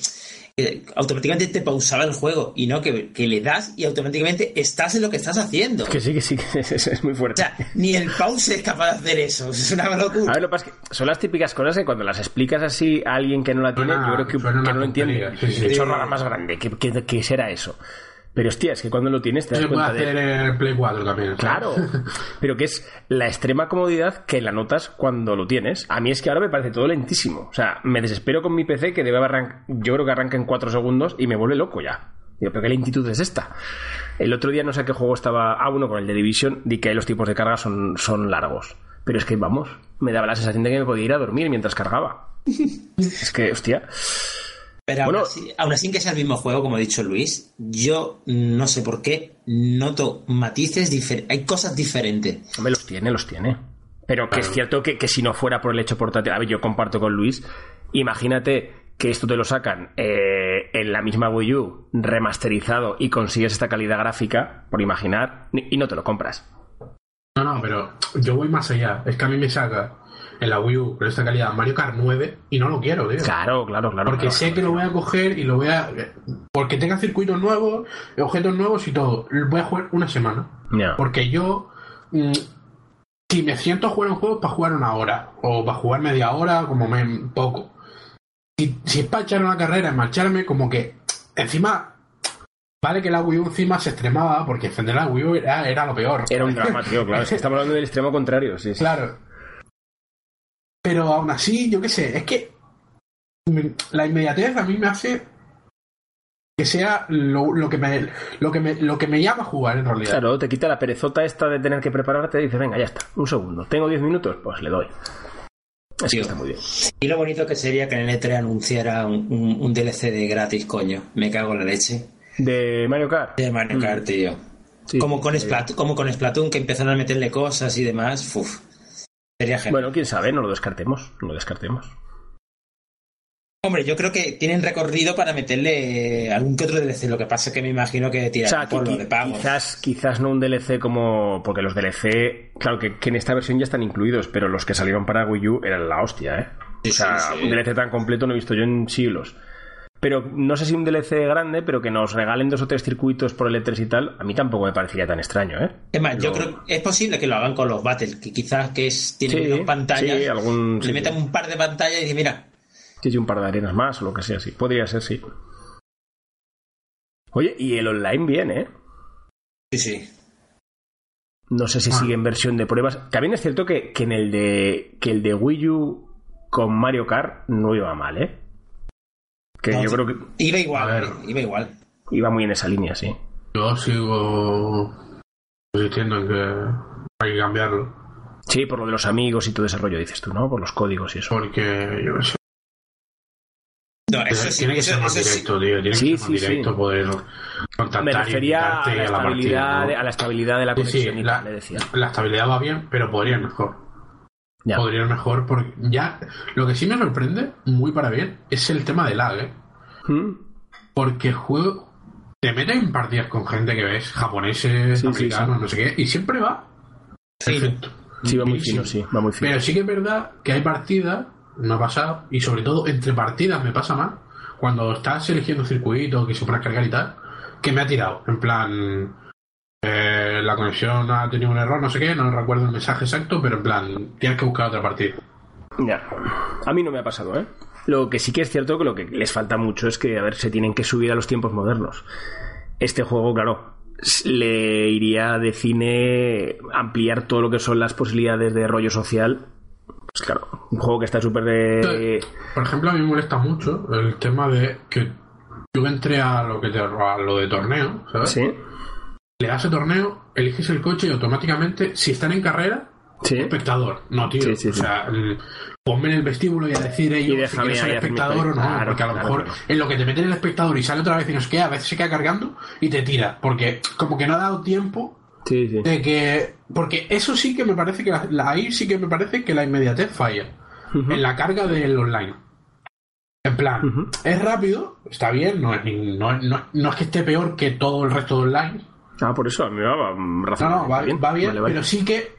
que automáticamente te pausaba el juego y no, que, que le das y automáticamente estás en lo que estás haciendo. que sí, que sí, que es, es muy O fuerte. sea, ni el pause es capaz de hacer eso. *laughs* Es una A locura. ver, lo que pasa es que son las típicas cosas que cuando las explicas así a alguien que no la tiene, Suena- yo creo que, no lo entiende. sí, sí. De hecho, nada más grande. ¿Qué, qué, qué será eso? Pero hostia, es que cuando lo tienes te das Se puede cuenta hacer de... en el Play 4 también. ¿sabes? Claro, *laughs* pero que es la extrema comodidad que la notas cuando lo tienes. A mí es que ahora me parece todo lentísimo. O sea, me desespero con mi PC que debe arrancar, yo creo que arranca en 4 segundos y me vuelve loco ya. Digo, pero qué lentitud es esta. El otro día no sé a qué juego estaba. Ah, uno con el de Division, di que ahí los tipos de carga son, son largos. Pero es que, vamos, me daba la sensación de que me podía ir a dormir mientras cargaba. *laughs* es que, hostia. Pero aún, así, aún así que sea el mismo juego, como ha dicho Luis, yo no sé por qué noto matices diferentes. Hay cosas diferentes. Hombre, los tiene, los tiene. Pero que es cierto que, que si no fuera por el hecho portátil. A ver, yo comparto con Luis. Imagínate que esto te lo sacan eh, en la misma Wii U, remasterizado, y consigues esta calidad gráfica, por imaginar, y no te lo compras. No, no, pero yo voy más allá. Es que a mí me saca en la Wii U con esta calidad Mario Kart 9 y no lo quiero, tío. Claro, claro, claro. Porque claro. sé que lo voy a coger y lo voy a. Porque tenga circuitos nuevos, objetos nuevos y todo. Voy a jugar una semana. Porque yo. mm, si me siento a jugar un juego, para jugar una hora. O para jugar media hora, como me, poco. Si, si es para echar una carrera, marcharme, como que. Encima. Vale que la Wii U encima se extremaba, porque encender la Wii U era, era lo peor. Era un drama, tío, claro. Es que estamos hablando del extremo contrario, sí, sí. Claro. Pero aún así, yo qué sé, es que la inmediatez a mí me hace que sea lo, lo que me lo que me lo que me llama a jugar en realidad. Claro, te quita la perezota esta de tener que prepararte y dices, venga, ya está, un segundo. Tengo 10 minutos, pues le doy. Es que Tío. está muy bien. Y lo bonito que sería que en el E3 anunciara un, un- un DLC de gratis, coño. Me cago en la leche. De Mario Kart. De Mario Kart, tío. Sí, como, con eh, Splatoon, como con Splatoon, que empezaron a meterle cosas y demás. Uf, sería genial. Bueno, quién sabe, no lo descartemos. No lo descartemos. Hombre, yo creo que tienen recorrido para meterle algún que otro DLC. Lo que pasa es que me imagino que O sea, por lo de pago. quizás, quizás no un DLC como. Porque los DLC, claro que, que en esta versión ya están incluidos, pero los que salieron para Wii U eran la hostia, ¿eh? Sí, o sea, sí, sí. un DLC tan completo no he visto yo en siglos. Pero no sé si un DLC grande, pero que nos regalen dos o tres circuitos por el E3 y tal, a mí tampoco me parecería tan extraño, ¿eh? Es más, yo creo que es posible que lo hagan con los Battles, que quizás que es, tienen Sí, dos pantallas, sí, algún- le metan un par de pantallas y dicen, mira, Sí, sí, un par de arenas más o lo que sea, sí. Podría ser, sí. Oye, y el online bien, ¿eh? sí, sí. No sé si Ah. sigue en versión de pruebas. También es cierto que, que en el de que el de Wii U con Mario Kart no iba mal, ¿eh? Que No, yo creo que Iba igual, iba igual. iba muy en esa línea, sí. Yo sigo insistiendo en que hay que cambiarlo. Sí, por lo de los amigos y todo ese rollo, dices tú, ¿no? Por los códigos y eso. Porque yo sé. No, eso sí, tiene que eso, ser más eso sí. directo, tío. Tiene Sí, que ser más sí, directo sí. poder contactar Me y refería a la, a la estabilidad, partida, a la estabilidad de la Sí, sí, conexión y la, tal, le decía. la estabilidad va bien, pero podría ir mejor. Ya. Podría ir mejor porque ya lo que sí me sorprende, muy para bien, es el tema del lag, ¿eh? ¿Mm? Porque el juego te mete en partidas con gente que ves, japoneses, Sí, sí. no sé qué, y siempre va Sí. perfecto. Sí, va muy fino, sí, va muy fino. Pero sí que es verdad que hay partidas, me ha pasado, y sobre todo entre partidas me pasa más, cuando estás eligiendo circuito, que se pone a cargar y tal, que me ha tirado. En plan, eh, la conexión ha tenido un error, no sé qué, no recuerdo el mensaje exacto, pero en plan, tienes que buscar otra partida. Ya. A mí no me ha pasado, ¿eh? Lo que sí que es cierto que lo que les falta mucho es que, a ver, se tienen que subir a los tiempos modernos. Este juego, claro, le iría de cine ampliar todo lo que son las posibilidades de rollo social. Pues claro, un juego que está súper de... Por ejemplo, a mí me molesta mucho el tema de que yo entré a lo que te, a lo de torneo, ¿sabes? Sí, Le das a torneo, eliges el coche y automáticamente, si están en carrera, sí. espectador. No, tío. Sí, sí, o sea, ponme en el vestíbulo y a decir ellos Y si quieres ser espectador o no. Claro, porque a lo claro, mejor claro. en lo que te meten el espectador y sale otra vez y no sé qué, a veces se queda cargando y te tira. Porque como que no ha dado tiempo de que. Porque eso sí que me parece que la, la- ahí sí que me parece que la inmediatez falla. En la carga del online. En plan, es rápido, está bien, no es, no, no- no es que esté peor que todo el resto de online, Ah, por eso, a mí me va mm, no, razonablemente no, va bien, va bien Vale, vale. pero sí que,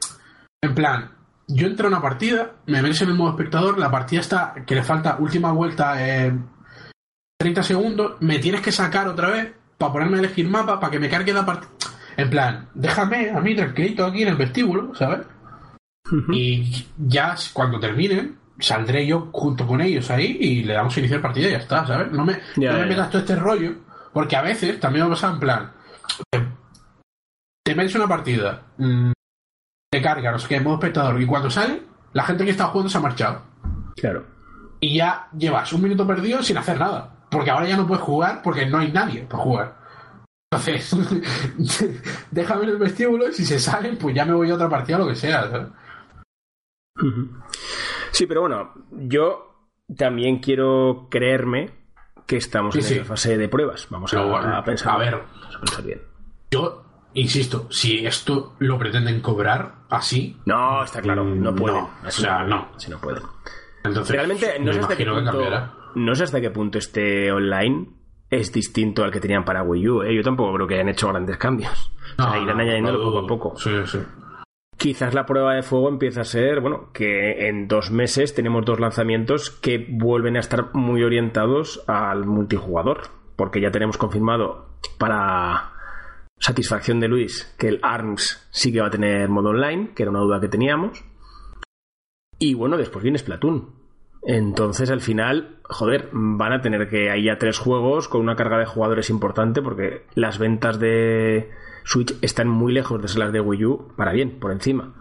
en plan, yo entro a una partida, me metes en el modo espectador, la partida está, que le falta última vuelta, eh, 30 segundos, me tienes que sacar otra vez para ponerme a elegir mapa, para que me cargue la partida. En plan, déjame a mí tranquilito aquí en el vestíbulo, ¿sabes? Y ya cuando terminen, saldré yo junto con ellos ahí y le damos a iniciar partida y ya está, ¿sabes? No me, Ya, no me metas todo este rollo, porque a veces también me pasa en plan, te, te metes una partida, mm, te carga, no sé qué, modo espectador, y cuando sale, la gente que está jugando se ha marchado. Claro. Y ya llevas un minuto perdido sin hacer nada, porque ahora ya no puedes jugar porque no hay nadie para jugar. Entonces, *laughs* déjame en el vestíbulo y si se salen, pues ya me voy a otra partida o lo que sea. Sí, pero bueno, yo también quiero creerme que estamos Sí, en sí. esa fase de pruebas. Vamos a, bueno, a pensar. a ver. Vamos a pensar bien. Yo insisto, si esto lo pretenden cobrar así, No, está claro, no pueden. no, Así o sea, no, así no pueden. entonces Realmente no sé, hasta qué punto, no sé hasta qué punto este online es distinto al que tenían para Wii U. ¿eh? Yo tampoco creo que hayan hecho grandes cambios. o sea, No, irán no, añadiéndolo lo poco a poco. Sí, sí. Quizás la prueba de fuego empieza a ser, bueno, que en dos meses tenemos dos lanzamientos que vuelven a estar muy orientados al multijugador, porque ya tenemos confirmado para satisfacción de Luis que el ARMS sí que va a tener modo online, que era una duda que teníamos. Y bueno, después viene Splatoon. Entonces, al final, joder, van a tener que hay ya tres juegos con una carga de jugadores importante porque las ventas de Switch están muy lejos de ser las de Wii U, para bien, por encima.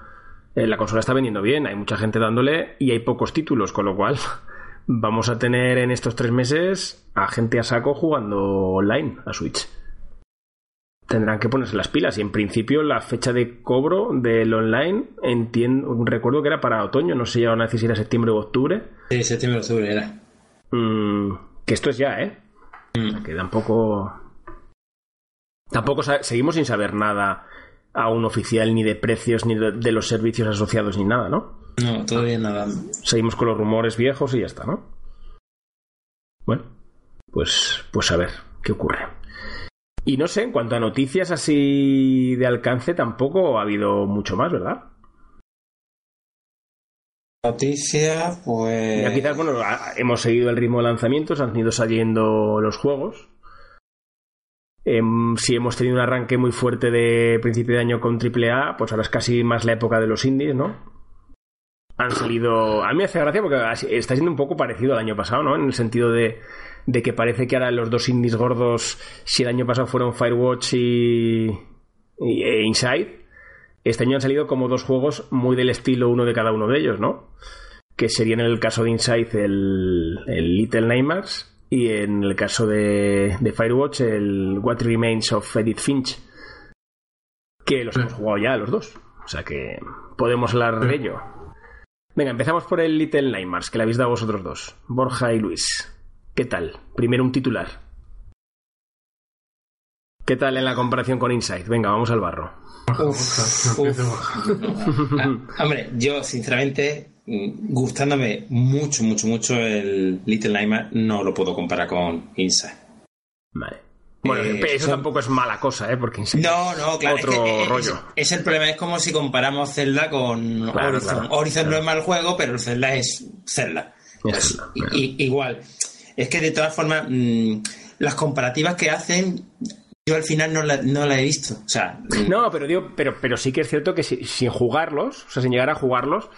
Eh, la consola está vendiendo bien, hay mucha gente dándole y hay pocos títulos, con lo cual *laughs* vamos a tener en estos tres meses a gente a saco jugando online a Switch. Tendrán que ponerse las pilas y en principio la fecha de cobro del online, entiendo, recuerdo que era para otoño, no sé si van a decir si era septiembre o octubre. Sí, septiembre, octubre era. Mm, que esto es ya, ¿eh? O sea, que tampoco. Tampoco seguimos sin saber nada aún oficial ni de precios ni de, de los servicios asociados ni nada, ¿no? No, todavía nada. Seguimos con los rumores viejos y ya está, ¿no? Bueno, pues, pues a ver qué ocurre. Y no sé, en cuanto a noticias así de alcance, tampoco ha habido mucho más, ¿verdad? Noticia, pues. Ya quizás, bueno, hemos seguido el ritmo de lanzamientos, han ido saliendo los juegos. Em, si hemos tenido un arranque muy fuerte de principio de año con AAA, pues ahora es casi más la época de los indies, ¿no? Han salido. A mí me hace gracia porque está siendo un poco parecido al año pasado, ¿no? En el sentido de, de que parece que ahora los dos indies gordos, si el año pasado fueron Firewatch y, y- e Inside, este año han salido como dos juegos muy del estilo uno de cada uno de ellos, ¿no? Que serían en el caso de Inside el, el Little Nightmares y en el caso de, de Firewatch el What Remains of Edith Finch. Que los hemos jugado ya los dos. O sea que podemos hablar de ello. Venga, empezamos por el Little Nightmares, que le habéis dado vosotros dos. Borja y Luis. ¿Qué tal? Primero un titular. ¿Qué tal en la comparación con Inside? Venga, vamos al barro. Uf, uf. Ah, *laughs* hombre, yo sinceramente, mm, gustándome mucho, mucho, mucho el Little Nightmare, no lo puedo comparar con Inside. Vale. Bueno, Eh, eso son- tampoco es mala cosa, ¿eh? Porque Inside No, no, claro. Otro es, que es- rollo. Es, el problema, es como si comparamos Zelda con Claro, Horizon. claro, Horizon no es mal juego, pero el Zelda es Zelda. Es Pues, igual. Es que de todas formas, mm, las comparativas que hacen, yo al final no la, no la he visto. O sea, mm, No, pero digo, pero, pero sí que es cierto que si- sin jugarlos, o sea, sin llegar a jugarlos,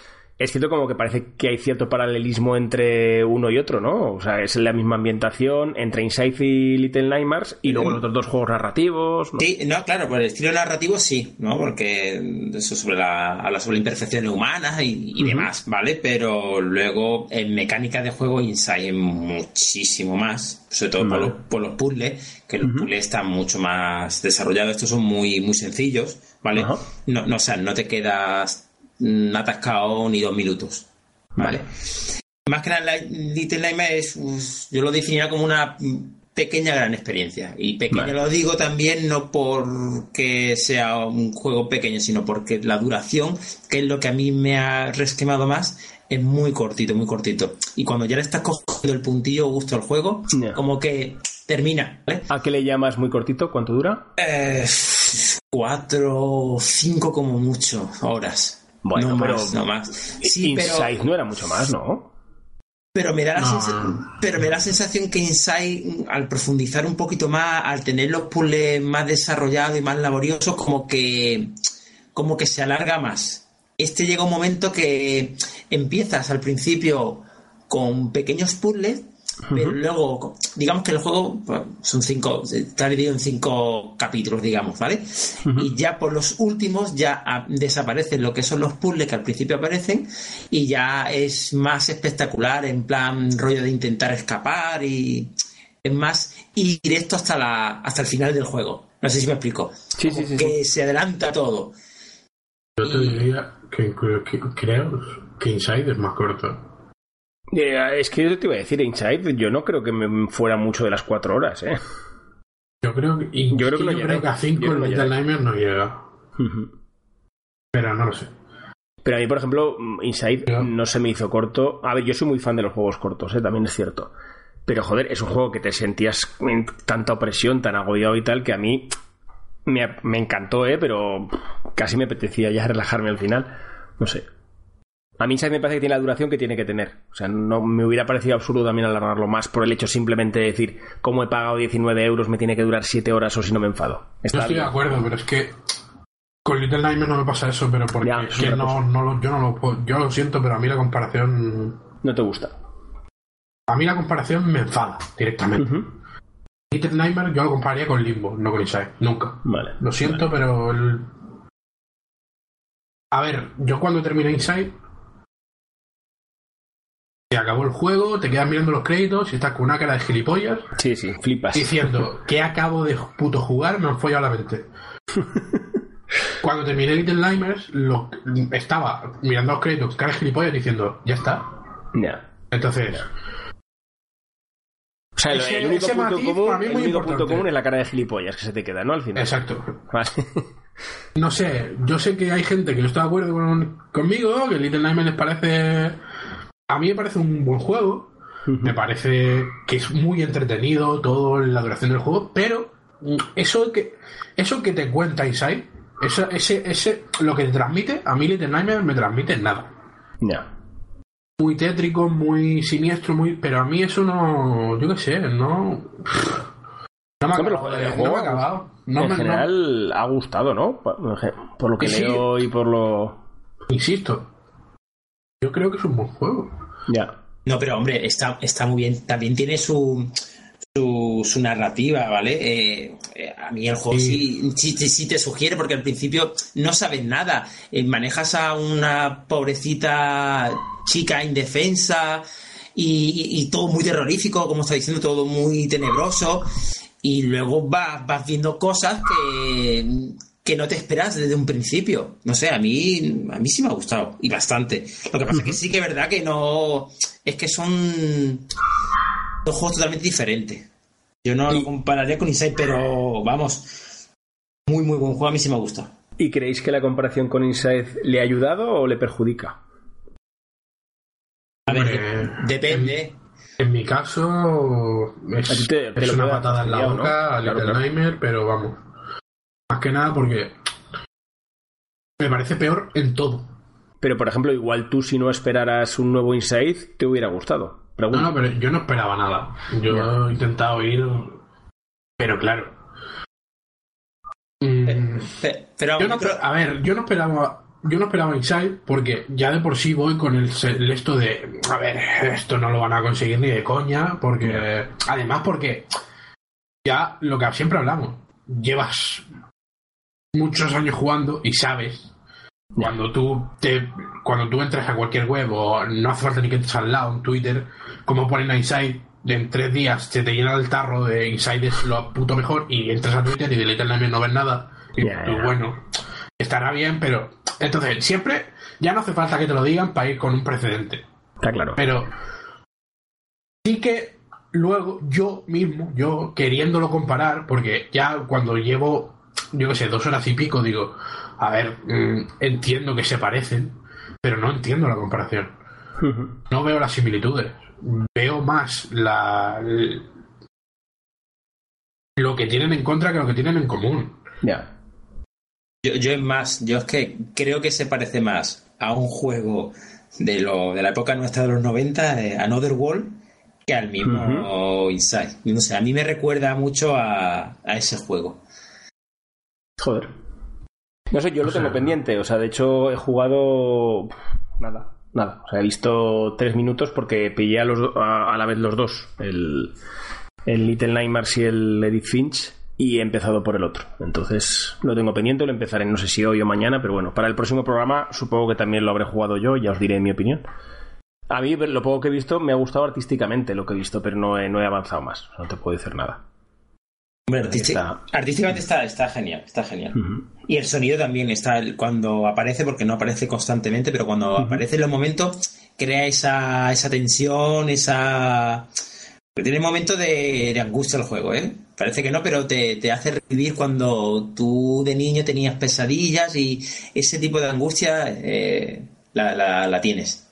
es cierto como que parece que hay cierto paralelismo entre uno y otro, ¿no? O sea, es la misma ambientación entre Inside y Little Nightmares y luego los otros dos juegos narrativos. ¿no? Sí, no, claro, por el estilo narrativo sí, ¿no? Porque eso sobre la, habla sobre imperfecciones humanas y, y demás, ¿vale? Pero luego en mecánica de juego Inside es muchísimo más, sobre todo por, los, por los puzzles, que los puzzles están mucho más desarrollados. Estos son muy, muy sencillos, ¿vale? No, no, o sea, no te quedas mm, atascado ni dos minutos, ¿vale? Más que nada, Little Nightmare es, pues, yo lo definiría como una pequeña gran experiencia. Y pequeña Vale. lo digo también no porque sea un juego pequeño, sino porque la duración, que es lo que a mí me ha resquemado más, es muy cortito, muy cortito. Y cuando ya le estás cogiendo el puntillo gusto al juego, como que termina, ¿vale? ¿A qué le llamas muy cortito? ¿Cuánto dura? Eh, cuatro, cinco como mucho horas. Bueno, no pero- más, no más. Sí, pero... Inside no era mucho más, ¿no? Pero me da la, No. pero me da la sensación que Inside, al profundizar un poquito más, al tener los puzzles más desarrollados y más laboriosos, como que, como que se alarga más. Este llega un momento que empiezas al principio con pequeños puzzles, pero luego, digamos que el juego pues, son cinco, está dividido en cinco capítulos, digamos, ¿vale? Y ya por los últimos ya desaparecen lo que son los puzzles que al principio aparecen y ya es más espectacular, en plan rollo de intentar escapar y es más ir directo hasta la hasta el final del juego. No sé si me explico. Sí, sí, sí. Que se adelanta todo. Yo te diría que, creo que creo que Inside es más corto. Eh, es que yo te iba a decir, Inside, yo no creo que me fuera mucho de las cuatro horas, ¿eh? Yo creo que, Yo creo que yo creo que a 5 Yo creo el no llega. Nightmare no llega. Pero no lo sé. Pero a mí, por ejemplo, Inside no se me hizo corto. A ver, yo soy muy fan de los juegos cortos, ¿eh? también es cierto. Pero joder, es un juego que te sentías en tanta opresión, tan agobiado y tal, que a mí me, me encantó, ¿eh? pero casi me apetecía ya *laughs* relajarme al final. No sé. A mí Inside me parece que tiene la duración que tiene que tener. O sea, no me hubiera parecido absurdo también alargarlo más por el hecho simplemente de decir, como he pagado 19 euros, me tiene que durar 7 horas o si no me enfado. Yo Está estoy de acuerdo, pero es que con Little Nightmare no me pasa eso, pero porque Ya, es que no, cosa. no lo- yo no lo puedo- yo lo siento, pero a mí la comparación No te gusta. a mí la comparación me enfada directamente. Ujú. Little Nightmare yo lo compararía con Limbo, no con Inside, nunca. Vale. Lo siento, pero el... A ver, yo cuando terminé Inside acabó el juego, te quedas mirando los créditos y estás con una cara de gilipollas Sí, sí, flipas. diciendo que acabo de puto jugar, me han follado la mente. *laughs* Cuando terminé Little Nightmares, lo, estaba mirando los créditos, cara de gilipollas, diciendo, ya está. Ya. Entonces, O sea, el- Ese- el único, punto común, el único punto común es la cara de gilipollas que se te queda, ¿no? Al final. exacto. Vale. no sé, yo sé que hay gente que no está de acuerdo con- conmigo, que Little Nightmares les parece... A mí me parece un buen juego, me parece que es muy entretenido todo la duración del juego, pero eso que eso que te cuenta Inside, eso, ese, ese, lo que te transmite, a mí Little Nightmares me transmite nada. Ya. Muy tétrico, muy siniestro, muy pero a mí eso no, yo qué sé, no... No me ha No, el no juego, me ha acabado. No en me- general ha gustado, ¿no? Por, por lo que Sí. leo y por lo... Insisto, yo creo que es un buen juego. Ya. No, pero hombre, está, está muy bien. También tiene su, su, su narrativa, ¿vale? Eh, eh, a mí el juego sí, sí, sí- sí te sugiere, porque al principio no sabes nada. Eh, manejas a una pobrecita chica indefensa y, y- y todo muy terrorífico, como está diciendo, todo muy tenebroso. Y luego vas, vas viendo cosas que, que no te esperas desde un principio. No sé, a mí, a mí sí me ha gustado. Y bastante. Lo que pasa es que sí que es verdad que no. Es que son dos juegos totalmente diferentes. Yo no lo compararía con Inside, pero vamos. Muy, muy buen juego. A mí sí me gusta. ¿Y creéis que la comparación con Inside le ha ayudado o le perjudica? A ver, depende. En mi caso, es, te- te una patada en la fastidiar, ¿no? boca a Claro, Little claro. Nightmare, pero vamos. Más que nada porque me parece peor en todo. Pero, por ejemplo, igual tú si no esperaras un nuevo Inside, te hubiera gustado. No, no, pero yo no esperaba nada. Yo he intentado ir, pero claro. Mm, Pe- Pero yo no, a ver, yo no esperaba. Yo no esperaba Inside porque ya de por sí voy con el, el esto de, a ver, esto no lo van a conseguir ni de coña, porque además porque ya lo que siempre hablamos, llevas muchos años jugando y sabes cuando tú te cuando tú entras a cualquier web o no hace falta ni que entres al lado en Twitter, como ponen a Inside de en tres días se te llena el tarro de Inside es lo puto mejor y entras a Twitter y de Little Nightmares no ves nada. Y tú, bueno estará bien pero entonces siempre ya no hace falta que te lo digan para ir con un precedente. Está claro. pero sí que luego yo mismo, yo queriéndolo comparar, porque ya cuando llevo, yo qué sé, dos horas y pico, digo, a ver, mm, entiendo que se parecen, pero no entiendo la comparación. No veo las similitudes. Veo más la lo que tienen en contra que lo que tienen en común. Ya. Yo, yo es más, yo es que creo que se parece más a un juego de lo de la época nuestra de los 90, eh, Another World, que al mismo Inside. No sé, a mí me recuerda mucho a, a ese juego. Joder. No sé, yo lo sea- tengo pendiente. O sea, de hecho he jugado nada, nada. O sea, he visto tres minutos porque pillé a, los, a, a la vez los dos. El, el Little Nightmares y el Edith Finch. Y he empezado por el otro. Entonces lo tengo pendiente, lo empezaré no sé si hoy o mañana, pero bueno, para el próximo programa supongo que también lo habré jugado yo, ya os diré mi opinión. A mí lo poco que he visto me ha gustado artísticamente lo que he visto, pero no he, no he avanzado más. No te puedo decir nada. Está. artísticamente está, está genial, está genial. Y el sonido también está el- cuando aparece, porque no aparece constantemente, pero cuando aparece en los momentos, crea esa, esa tensión, esa. Tiene momentos de, de angustia el juego, ¿eh? Parece que no, pero te, te hace revivir cuando tú de niño tenías pesadillas y ese tipo de angustia eh, la, la- la tienes.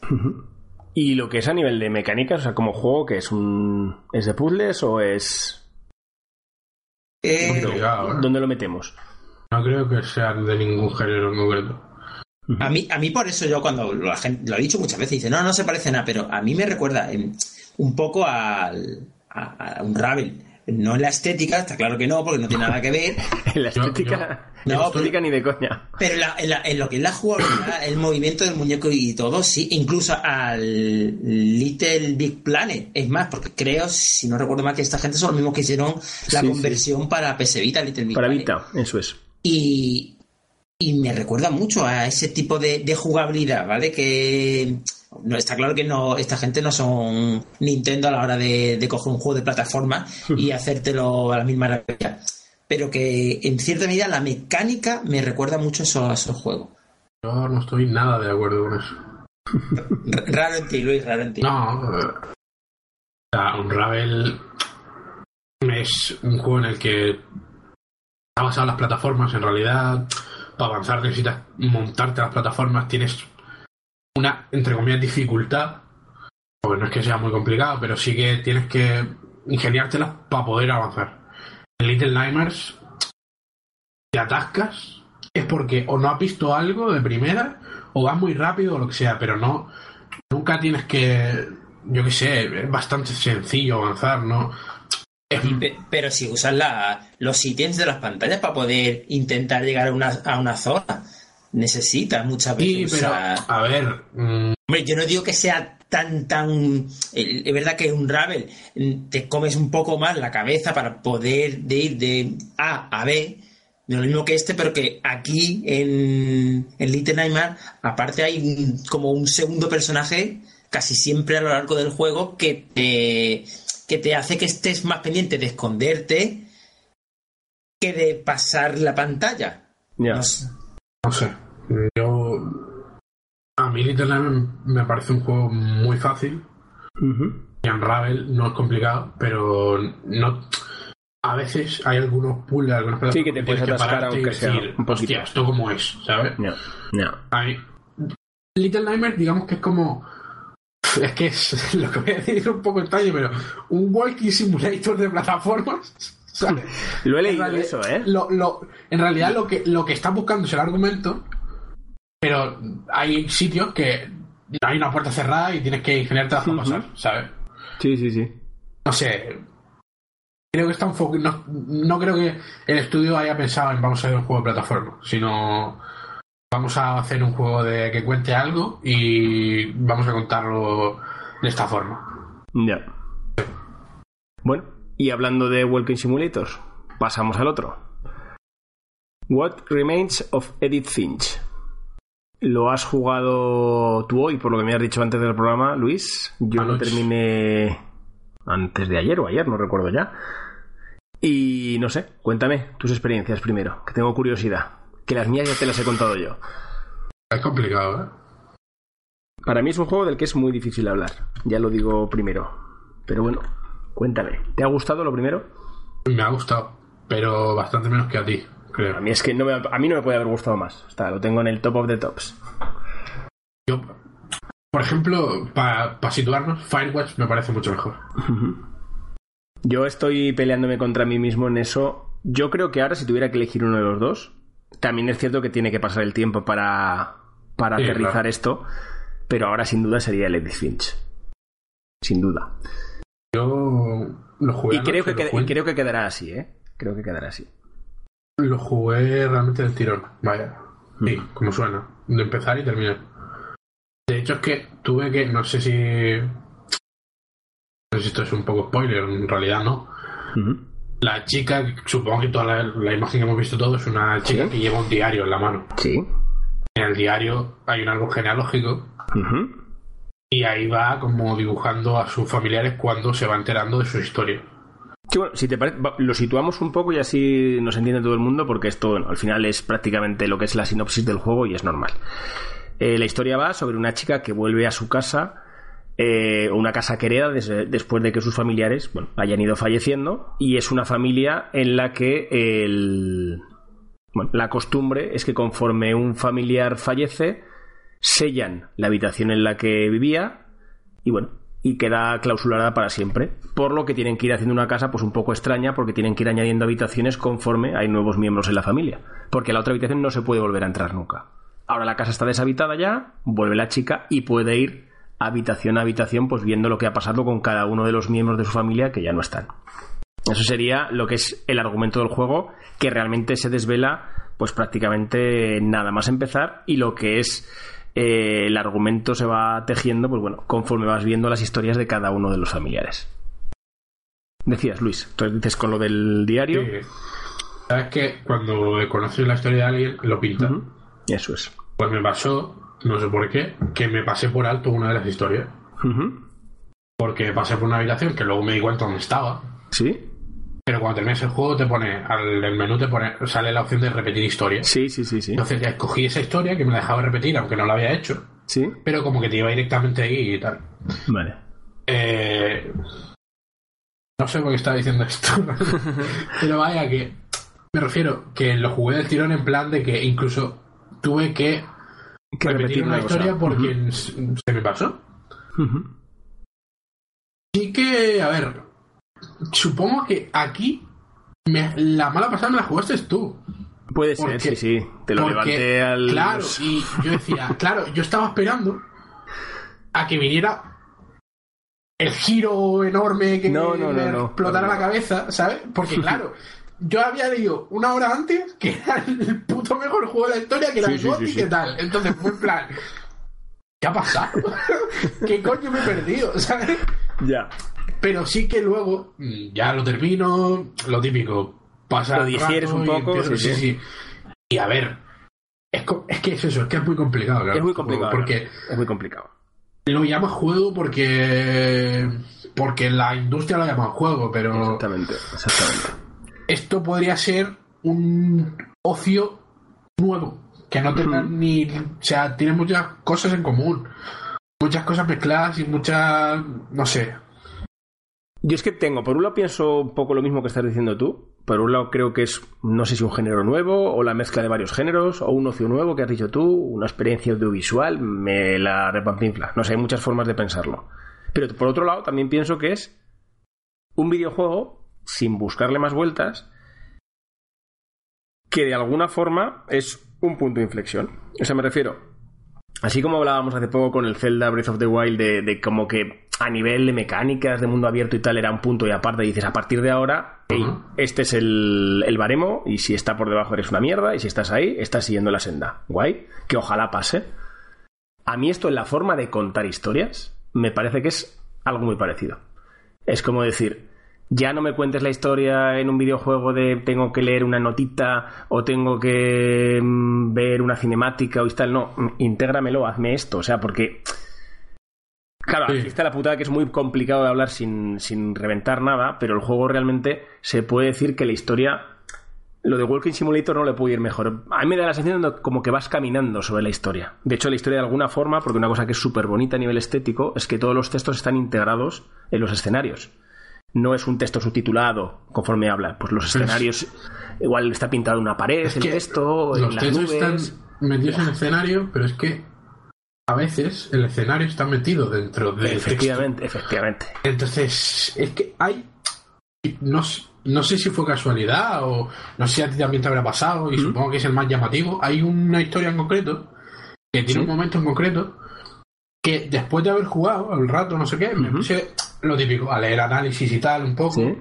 Y lo que es a nivel de mecánicas, o sea, como juego, que es un. ¿Es de puzzles o es. Eh. ¿Dónde lo metemos? No creo que sean de ningún género en concreto. A mí, a mí por eso yo cuando la gente, lo he dicho muchas veces, dice, no, no se parece nada, pero a mí me recuerda em, un poco al, a, a un Ravel. No en la estética, está claro que no, porque no tiene nada que ver, *laughs* En la Yo- estética. No, estética ni de coña. pero en, la- en la- en lo que es la jugabilidad, el movimiento del muñeco y todo, sí, incluso al Little Big Planet. Es más, porque creo, si no recuerdo mal, que esta gente son los mismos que hicieron la Sí, conversión para PS Vita, Little Big Para Planet. Vita, eso es. Y, y me recuerda mucho a ese tipo de, de jugabilidad, ¿vale? Que no está claro que no esta gente no son Nintendo a la hora de, de coger un juego de plataforma *laughs* y hacértelo a la misma maravilla. Pero que en cierta medida la mecánica me recuerda mucho a esos, a esos juegos. Yo no estoy nada de acuerdo con eso. R- *laughs* raro en ti, Luis, raro en ti. No, eh, o sea, Unravel es un juego en el que está basado en las plataformas, en realidad. para avanzar necesitas montarte las plataformas, tienes una, entre comillas, dificultad. Porque no es que sea muy complicado, pero sí que tienes que ingeniártelas para poder avanzar. Little Nightmares te atascas es porque o no has visto algo de primera o vas muy rápido o lo que sea, pero no nunca tienes que yo qué sé, es bastante sencillo avanzar, ¿no? Pero si usas la, los ítems de las pantallas para poder intentar llegar a una, a una zona, necesitas muchas veces. Sí, pero, a ver. Mm, Hombre, yo no digo que sea tan, tan. Es verdad que un Ravel te comes un poco más la cabeza para poder ir de A a B. No lo mismo que este, pero que aquí en, en Little Nightmare, aparte hay como un segundo personaje casi siempre a lo largo del juego que te que te hace que estés más pendiente de esconderte que de pasar la pantalla. No sé. No sé. Yo. A mí Little Nightmares me parece un juego muy fácil. Ujú. Y Unravel no es complicado, pero no. A veces hay algunos puzzles, algunas Sí, que te puedes tienes atascar pararte y aunque sea decir, un poquito. Hostia, ¿esto cómo es? ¿Sabes? Ya, ya. A mí- Little Nightmares, digamos que es como. Es que es *laughs* lo que voy a decir es un poco extraño, pero un walking simulator de plataformas. *laughs* Lo he leído realidad- eso, ¿eh? Lo, lo- en realidad lo que, lo que estás buscando es el argumento, pero hay sitios que hay una puerta cerrada y tienes que ingeniarte para Ujú. pasar, ¿sabes? Sí, sí, sí. No sé. Creo que está un foco. No, no creo que el estudio haya pensado en vamos a hacer un juego de plataforma, sino vamos a hacer un juego de que cuente algo y vamos a contarlo de esta forma. Ya. Bueno, y hablando de Walking Simulators, pasamos al otro. What Remains of Edith Finch. ¿Lo has jugado tú hoy, por lo que me has dicho antes del programa, Luis? Yo lo terminé antes de ayer o ayer, no recuerdo ya. Y no sé, cuéntame tus experiencias primero, que tengo curiosidad. Que las mías ya te las he contado yo. Es complicado, ¿eh? Para mí es un juego del que es muy difícil hablar, ya lo digo primero. Pero bueno, cuéntame, ¿te ha gustado lo primero? Me ha gustado, pero bastante menos que a ti, creo. A mí es que no me, a mí no me puede haber gustado más. Está, lo tengo en el top of the tops. Yo, por ejemplo, para situarnos, Firewatch me parece mucho mejor. Yo estoy peleándome contra mí mismo en eso. Yo creo que ahora si tuviera que elegir uno de los dos, también es cierto que tiene que pasar el tiempo para, para Sí, aterrizar claro. esto, pero ahora sin duda sería el Edith Finch. Sin duda. Yo lo jugué, Y creo, que, jugué- y creo que quedará así, ¿eh? Creo que quedará así. Lo jugué realmente del tirón, vaya. Sí, Ujú. como suena. De empezar y terminar. De hecho, es que tuve que. No sé si. No sé si esto es un poco spoiler, en realidad no. La chica, supongo que toda la, la imagen que hemos visto todos es una chica Sí. que lleva un diario en la mano. Sí. En el diario hay un árbol genealógico Ujú. Y ahí va como dibujando a sus familiares cuando se va enterando de su historia. Sí, bueno, si te parece, lo situamos un poco y así nos entiende todo el mundo, porque esto bueno, al final es prácticamente lo que es la sinopsis del juego y es normal. Eh, la historia va sobre una chica que vuelve a su casa, eh, una casa que hereda desde- después de que sus familiares bueno, hayan ido falleciendo, y es una familia en la que el, bueno, la costumbre es que conforme un familiar fallece, sellan la habitación en la que vivía y bueno, y queda clausurada para siempre. Por lo que tienen que ir haciendo una casa pues un poco extraña porque tienen que ir añadiendo habitaciones conforme hay nuevos miembros en la familia. Porque la otra habitación no se puede volver a entrar nunca. Ahora la casa está deshabitada ya, vuelve la chica y puede ir habitación a habitación pues viendo lo que ha pasado con cada uno de los miembros de su familia que ya no están. Eso sería lo que es el argumento del juego, que realmente se desvela pues prácticamente nada más empezar y lo que es eh, el argumento se va tejiendo, pues bueno, conforme vas viendo las historias de cada uno de los familiares. Decías, Luis, entonces dices con lo del diario. Sí. ¿Sabes que Cuando conoces la historia de alguien, lo pinta. Ujú. Eso es. Pues me pasó, no sé por qué, que me pasé por alto una de las historias. Porque pasé por una habitación que luego me di cuenta dónde estaba. ¿Sí? Pero cuando terminas el juego, te pone, al el menú te pone, sale la opción de repetir historia. Sí, sí, sí, sí. Entonces ya escogí esa historia que me la dejaba repetir, aunque no la había hecho. Sí. Pero como que te iba directamente ahí y tal. Vale. Eh, no sé por qué estaba diciendo esto. *laughs* pero vaya que Me refiero que lo jugué del tirón en plan de que incluso tuve que, Que repetir una cosa. historia porque Ujú. s- se me pasó. Ujú. Sí que, a ver, supongo que aquí me- la mala pasada me la jugaste tú. Puede ser, sí, sí. Te lo porque, levanté al. Claro, y yo decía, *laughs* claro, yo estaba esperando a que viniera el giro enorme que No, no, no, me explotara la cabeza, ¿sabes? Porque *laughs* claro, yo había leído una hora antes que era el puto mejor juego de la historia, que era Sí, el sí, y qué tal. Entonces fue en plan, ¿qué ha pasado? *laughs* ¿Qué coño me he perdido? *laughs* ¿Sabes? Ya. Pero sí que luego ya lo termino, lo típico. Pasa Lo digieres un poco, empiezo- sí, sí. Y a ver, es que es eso, es que es muy complicado. claro, Es muy complicado. Porque Es muy complicado. lo llamas juego porque porque la industria lo llama juego, pero Exactamente, exactamente. esto podría ser un ocio nuevo que no tenga Ujú. ni, o sea, tiene muchas cosas en común, muchas cosas mezcladas y muchas, no sé, Yo es que tengo, por un lado pienso un poco lo mismo que estás diciendo tú. Por un lado creo que es, no sé si un género nuevo, o la mezcla de varios géneros, o un ocio nuevo que has dicho tú, una experiencia audiovisual, me la repampinfla. No sé, hay muchas formas de pensarlo. Pero por otro lado también pienso que es un videojuego, sin buscarle más vueltas, que de alguna forma es un punto de inflexión. O sea, me refiero, Así como hablábamos hace poco con el Zelda Breath of the Wild de, de como que a nivel de mecánicas, de mundo abierto y tal, era un punto y aparte dices, a partir de ahora, hey, este es el, el baremo y si está por debajo eres una mierda y si estás ahí, estás siguiendo la senda. Guay, que ojalá pase. A mí esto en la forma de contar historias me parece que es algo muy parecido. Es como decir, ya no me cuentes la historia en un videojuego de tengo que leer una notita o tengo que mm, ver una cinemática o tal. No, mm, intégramelo, hazme esto. O sea, porque. Claro, aquí está la putada que es muy complicado de hablar sin, sin reventar nada, pero el juego realmente se puede decir que la historia. Lo de Walking Simulator no le puede ir mejor. A mí me da la sensación de como que vas caminando sobre la historia. De hecho, la historia de alguna forma, porque una cosa que es súper bonita a nivel estético, es que todos los textos están integrados en los escenarios no es un texto subtitulado conforme habla. Pues los escenarios, igual está pintado una pared, Es el texto, en los las textos nubes. están metidos en el escenario, pero es que a veces el escenario está metido dentro del texto. Efectivamente, efectivamente. Entonces, es que hay. No, no sé si fue casualidad o no sé si a ti también te habrá pasado, y supongo que es el más llamativo. Hay una historia en concreto que tiene Sí. un momento en concreto que después de haber jugado al rato, no sé qué, me puse lo típico, a leer análisis y tal un poco. Sí.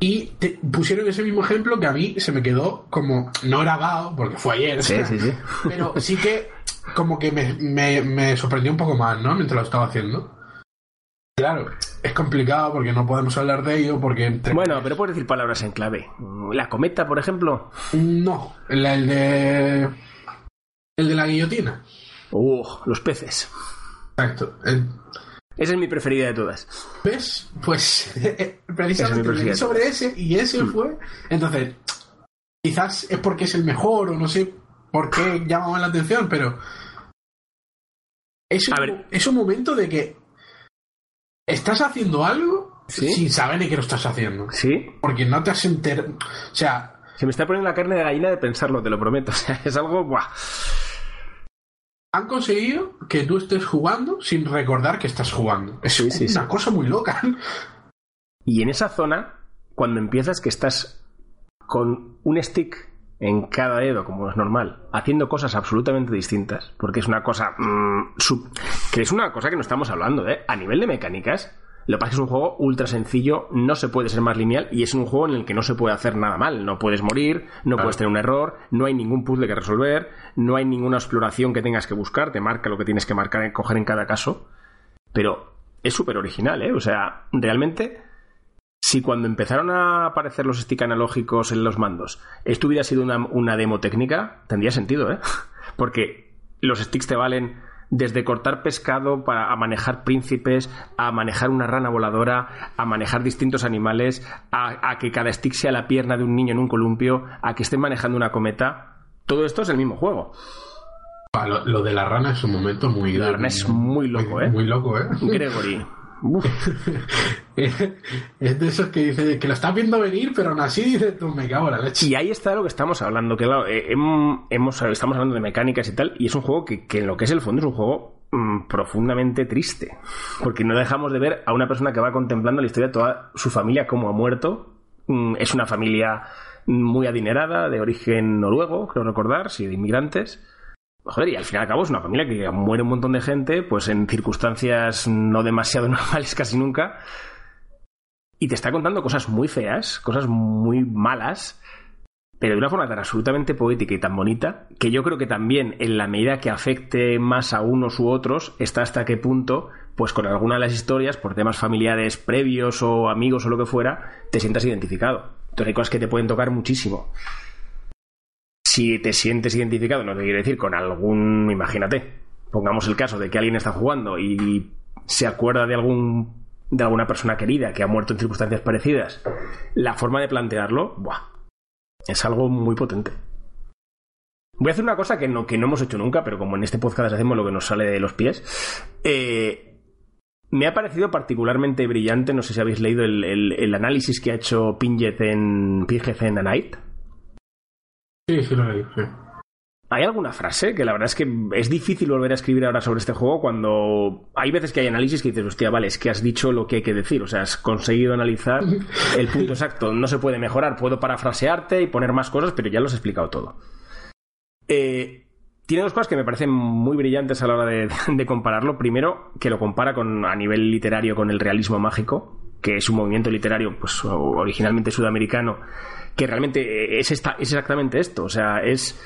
Y te pusieron ese mismo ejemplo que a mí se me quedó como no grabado, porque fue ayer. Sí, sí, sí. Pero sí que como que me, me, me sorprendió un poco más, ¿no? Mientras lo estaba haciendo. Claro, es complicado porque no podemos hablar de ello, porque entre... Bueno, pero puedes decir palabras en clave. La cometa, por ejemplo. No, el, el de... El de la guillotina. Uh, los peces. Exacto. El- Esa es mi preferida de todas. ¿Ves? Pues *laughs* es mi precisamente leí preferida. sobre ese y ese Mm. fue... Entonces, quizás es porque es el mejor o no sé por qué llama más la atención, pero... Es un, ver. es un momento de que estás haciendo algo ¿Sí? sin saber ni que lo estás haciendo. Sí. Porque no te has enterado. O sea, Se me está poniendo la carne de gallina de pensarlo, te lo prometo. *laughs* O sea, es algo. Buah. Han conseguido que tú estés jugando sin recordar que estás jugando. Es Sí, sí, una sí. cosa muy loca. Y en esa zona, cuando empiezas que estás con un stick en cada dedo, como es normal, haciendo cosas absolutamente distintas, porque es una cosa mm, sub- que es una cosa que no estamos hablando, ¿eh? A nivel de mecánicas, lo que pasa es que es un juego ultra sencillo, no se puede ser más lineal y es un juego en el que no se puede hacer nada mal. No puedes morir, no Claro. puedes tener un error, no hay ningún puzzle que resolver, no hay ninguna exploración que tengas que buscar, te marca lo que tienes que marcar, coger en cada caso. Pero es súper original, ¿eh? O sea, realmente si cuando empezaron a aparecer los stick analógicos en los mandos, esto hubiera sido una, una demo técnica, tendría sentido, ¿eh? *laughs* Porque los sticks te valen desde cortar pescado para a manejar príncipes, a manejar una rana voladora, a manejar distintos animales, a, a que cada stick sea la pierna de un niño en un columpio, a que estén manejando una cometa. Todo esto es el mismo juego. Lo, lo de la rana es un momento muy. La rana es muy loco, ¿eh? Muy loco, ¿eh? Gregory. *laughs* es de esos que dice que lo estás viendo venir, pero aún así dice tú me cago en la leche. Y ahí está lo que estamos hablando, que claro, eh, hemos, estamos hablando de mecánicas y tal, y es un juego que, que en lo que es el fondo es un juego mm, profundamente triste, porque no dejamos de ver a una persona que va contemplando la historia de toda su familia como ha muerto. Mm, es una familia muy adinerada, de origen noruego, creo recordar, sí, de inmigrantes Joder, y al fin y al cabo es una familia que muere un montón de gente, pues en circunstancias no demasiado *laughs* normales casi nunca. Y te está contando cosas muy feas, cosas muy malas, pero de una forma tan absolutamente poética y tan bonita, que yo creo que también en la medida que afecte más a unos u otros, está hasta qué punto, pues con alguna de las historias, por temas familiares previos o amigos o lo que fuera, te sientas identificado. Entonces hay cosas que te pueden tocar muchísimo si te sientes identificado, no te quiere decir con algún, imagínate, pongamos el caso de que alguien está jugando y se acuerda de algún de alguna persona querida que ha muerto en circunstancias parecidas, la forma de plantearlo, buah, es algo muy potente. Voy a hacer una cosa que no, que no hemos hecho nunca, pero como en este podcast hacemos lo que nos sale de los pies. Eh, me ha parecido particularmente brillante, no sé si habéis leído el, análisis que ha hecho Pinget en Pinget en The Night. Sí, sí lo sí. ¿Hay alguna frase que la verdad es que es difícil volver a escribir ahora sobre este juego cuando hay veces que hay análisis que dices, hostia, vale, es que has dicho lo que hay que decir, o sea, has conseguido analizar *laughs* el punto exacto, no se puede mejorar, puedo parafrasearte y poner más cosas, pero ya lo has explicado todo. Eh, tiene dos cosas que me parecen muy brillantes a la hora de, *laughs* de, compararlo. Primero, que lo compara con, a nivel literario con el realismo mágico, que es un movimiento literario pues, originalmente sudamericano que realmente es, esta, es exactamente esto. O sea, es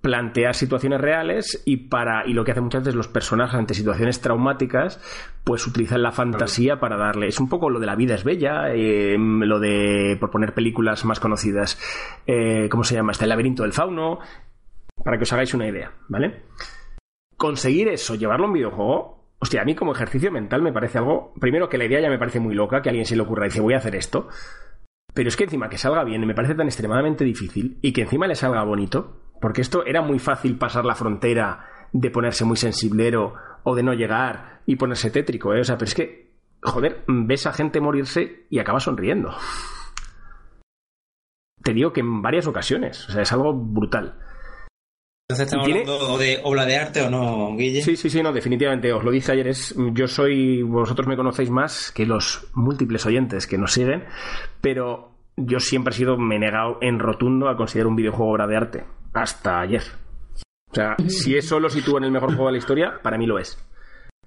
plantear situaciones reales y para y lo que hacen muchas veces los personajes ante situaciones traumáticas pues utilizan la fantasía para darle es un poco lo de la vida es bella eh, lo de por poner películas más conocidas eh, cómo se llama está el laberinto del fauno para que os hagáis una idea vale conseguir eso llevarlo a un videojuego hostia a mí como ejercicio mental me parece algo primero que la idea ya me parece muy loca que alguien se le ocurra y dice voy a hacer esto pero es que encima que salga bien me parece tan extremadamente difícil y que encima le salga bonito, porque esto era muy fácil pasar la frontera de ponerse muy sensiblero o de no llegar y ponerse tétrico, ¿eh? O sea, pero es que, joder, ves a gente morirse y acaba sonriendo. Te digo que en varias ocasiones, o sea, es algo brutal. Entonces estamos hablando de obra de arte o no, Guille. Sí, sí, sí, no, definitivamente. Os lo dije ayer, es, yo soy, vosotros me conocéis más que los múltiples oyentes que nos siguen, pero yo siempre he sido, me he negado en rotundo a considerar un videojuego obra de arte. Hasta ayer. O sea, si eso lo sitúa en el mejor juego de la historia, para mí lo es.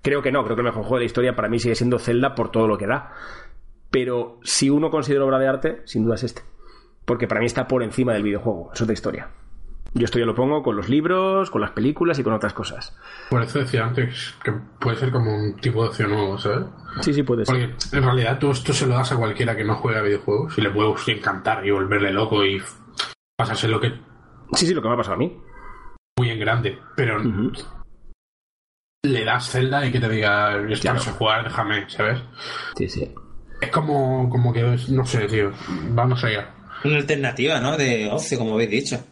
Creo que no, creo que el mejor juego de la historia para mí sigue siendo Zelda por todo lo que da. Pero si uno considera obra de arte, sin duda es este. Porque para mí está por encima del videojuego, es otra historia. Yo esto ya lo pongo con los libros, con las películas y con otras cosas. Por eso decía antes que puede ser como un tipo de opción nuevo, ¿sabes? Sí, sí, puede ser. Porque en realidad tú esto se lo das a cualquiera que no juega videojuegos y le puede encantar y volverle loco y pasarse lo que. Sí, sí, lo que me ha pasado a mí. Muy en grande, pero. Le das Zelda y que te diga, esto no sé jugar, déjame, ¿sabes? Sí, sí. Es como, como que, no sé, tío, vamos allá. Una alternativa, ¿no? De ocio, como habéis dicho.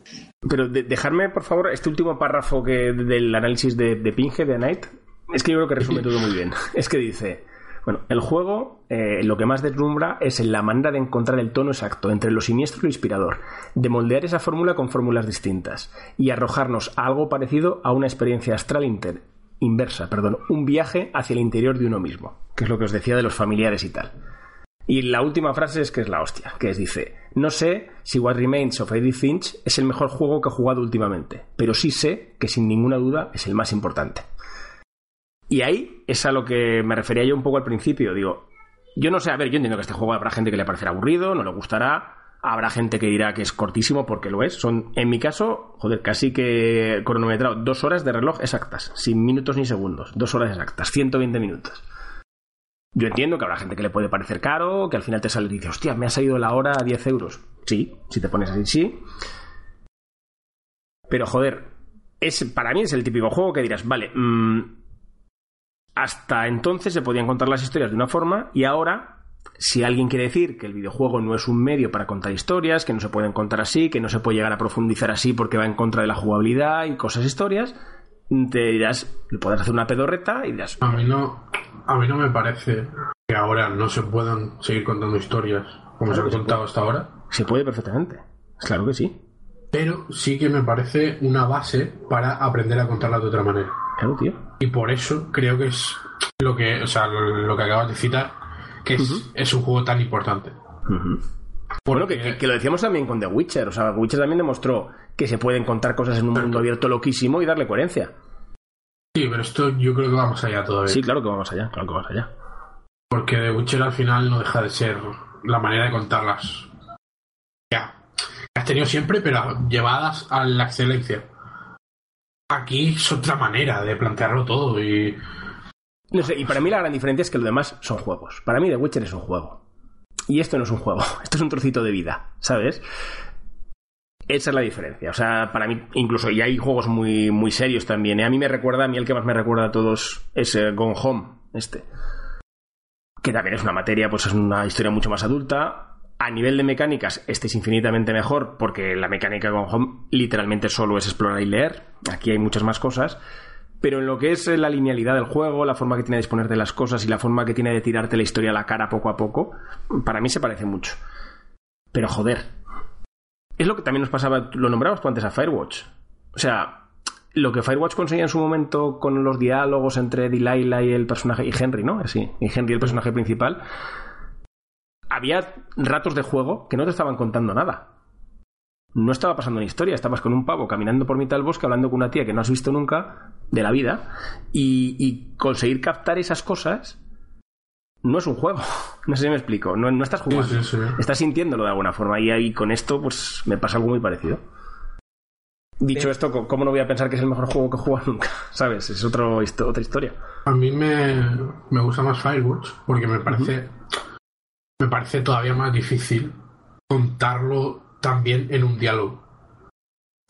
Pero dejarme, por favor, este último párrafo que del análisis de, de Pinge, de Night. Es que yo creo que resume todo muy bien. *laughs* Es que dice, bueno, el juego eh, lo que más deslumbra es en la manera de encontrar el tono exacto entre lo siniestro y lo inspirador, de moldear esa fórmula con fórmulas distintas y arrojarnos a algo parecido a una experiencia astral inter, inversa, perdón, un viaje hacia el interior de uno mismo, que es lo que os decía de los familiares y tal. Y la última frase es que es la hostia, que es dice, no sé si What Remains of Edith Finch es el mejor juego que he jugado últimamente, pero sí sé que sin ninguna duda es el más importante. Y ahí es a lo que me refería yo un poco al principio, digo, yo no sé, a ver, yo entiendo que este juego habrá gente que le parecerá aburrido, no le gustará, habrá gente que dirá que es cortísimo porque lo es, son, en mi caso, joder, casi que cronometrado, dos horas de reloj exactas, sin minutos ni segundos, dos horas exactas, 120 minutos. Yo entiendo que habrá gente que le puede parecer caro, que al final te sale y dice, hostia, me ha salido la hora a 10 euros. Sí, si te pones así, sí. Pero joder, es, para mí es el típico juego que dirás, vale, mm, hasta entonces se podían contar las historias de una forma y ahora, si alguien quiere decir que el videojuego no es un medio para contar historias, que no se pueden contar así, que no se puede llegar a profundizar así porque va en contra de la jugabilidad y cosas historias, te dirás, le podrás hacer una pedorreta y dirás. A mí no. A mí no me parece que ahora no se puedan seguir contando historias como se han contado hasta ahora. Se puede perfectamente. Claro que sí. Pero sí que me parece una base para aprender a contarla de otra manera. Claro, tío. Y por eso creo que es lo que, o sea, lo que acabas de citar, que es, es un juego tan importante. Bueno, que, que, lo decíamos también con The Witcher. O sea, The Witcher también demostró que se pueden contar cosas en un mundo abierto loquísimo y darle coherencia. Sí, pero esto yo creo que va más allá todavía. Sí, claro que va más allá, claro que va más allá. Porque The Witcher al final no deja de ser la manera de contarlas. Ya. Has tenido siempre, pero llevadas a la excelencia. Aquí es otra manera de plantearlo todo y. No sé, y para mí la gran diferencia es que lo demás son juegos. Para mí The Witcher es un juego. Y esto no es un juego, *laughs* esto es un trocito de vida, ¿sabes? Esa es la diferencia. O sea, para mí, incluso, y hay juegos muy, muy serios también. ¿eh? A mí me recuerda, a mí el que más me recuerda a todos es eh, Gone Home, este. Que también es una materia, pues es una historia mucho más adulta. A nivel de mecánicas, este es infinitamente mejor, porque la mecánica Gone Home literalmente solo es explorar y leer. Aquí hay muchas más cosas. Pero en lo que es la linealidad del juego, la forma que tiene de disponer de las cosas y la forma que tiene de tirarte la historia a la cara poco a poco, para mí se parece mucho. Pero joder, es lo que también nos pasaba, lo nombrabas tú antes a Firewatch. O sea, lo que Firewatch conseguía en su momento con los diálogos entre Delilah y el personaje, y Henry, ¿no? Sí, y Henry, el personaje principal. Había ratos de juego que no te estaban contando nada. No estaba pasando una historia, estabas con un pavo caminando por mitad del bosque hablando con una tía que no has visto nunca de la vida y, y conseguir captar esas cosas no es un juego. *laughs* No sé si me explico. No, no estás jugando. Estás sintiéndolo de alguna forma. Y ahí con esto, pues me pasa algo muy parecido. Dicho esto, ¿cómo no voy a pensar que es el mejor juego que he jugado *laughs* nunca? ¿Sabes? Es otro, otra historia. A mí me, me gusta más Firewatch porque me parece, me parece todavía más difícil contarlo también en un diálogo.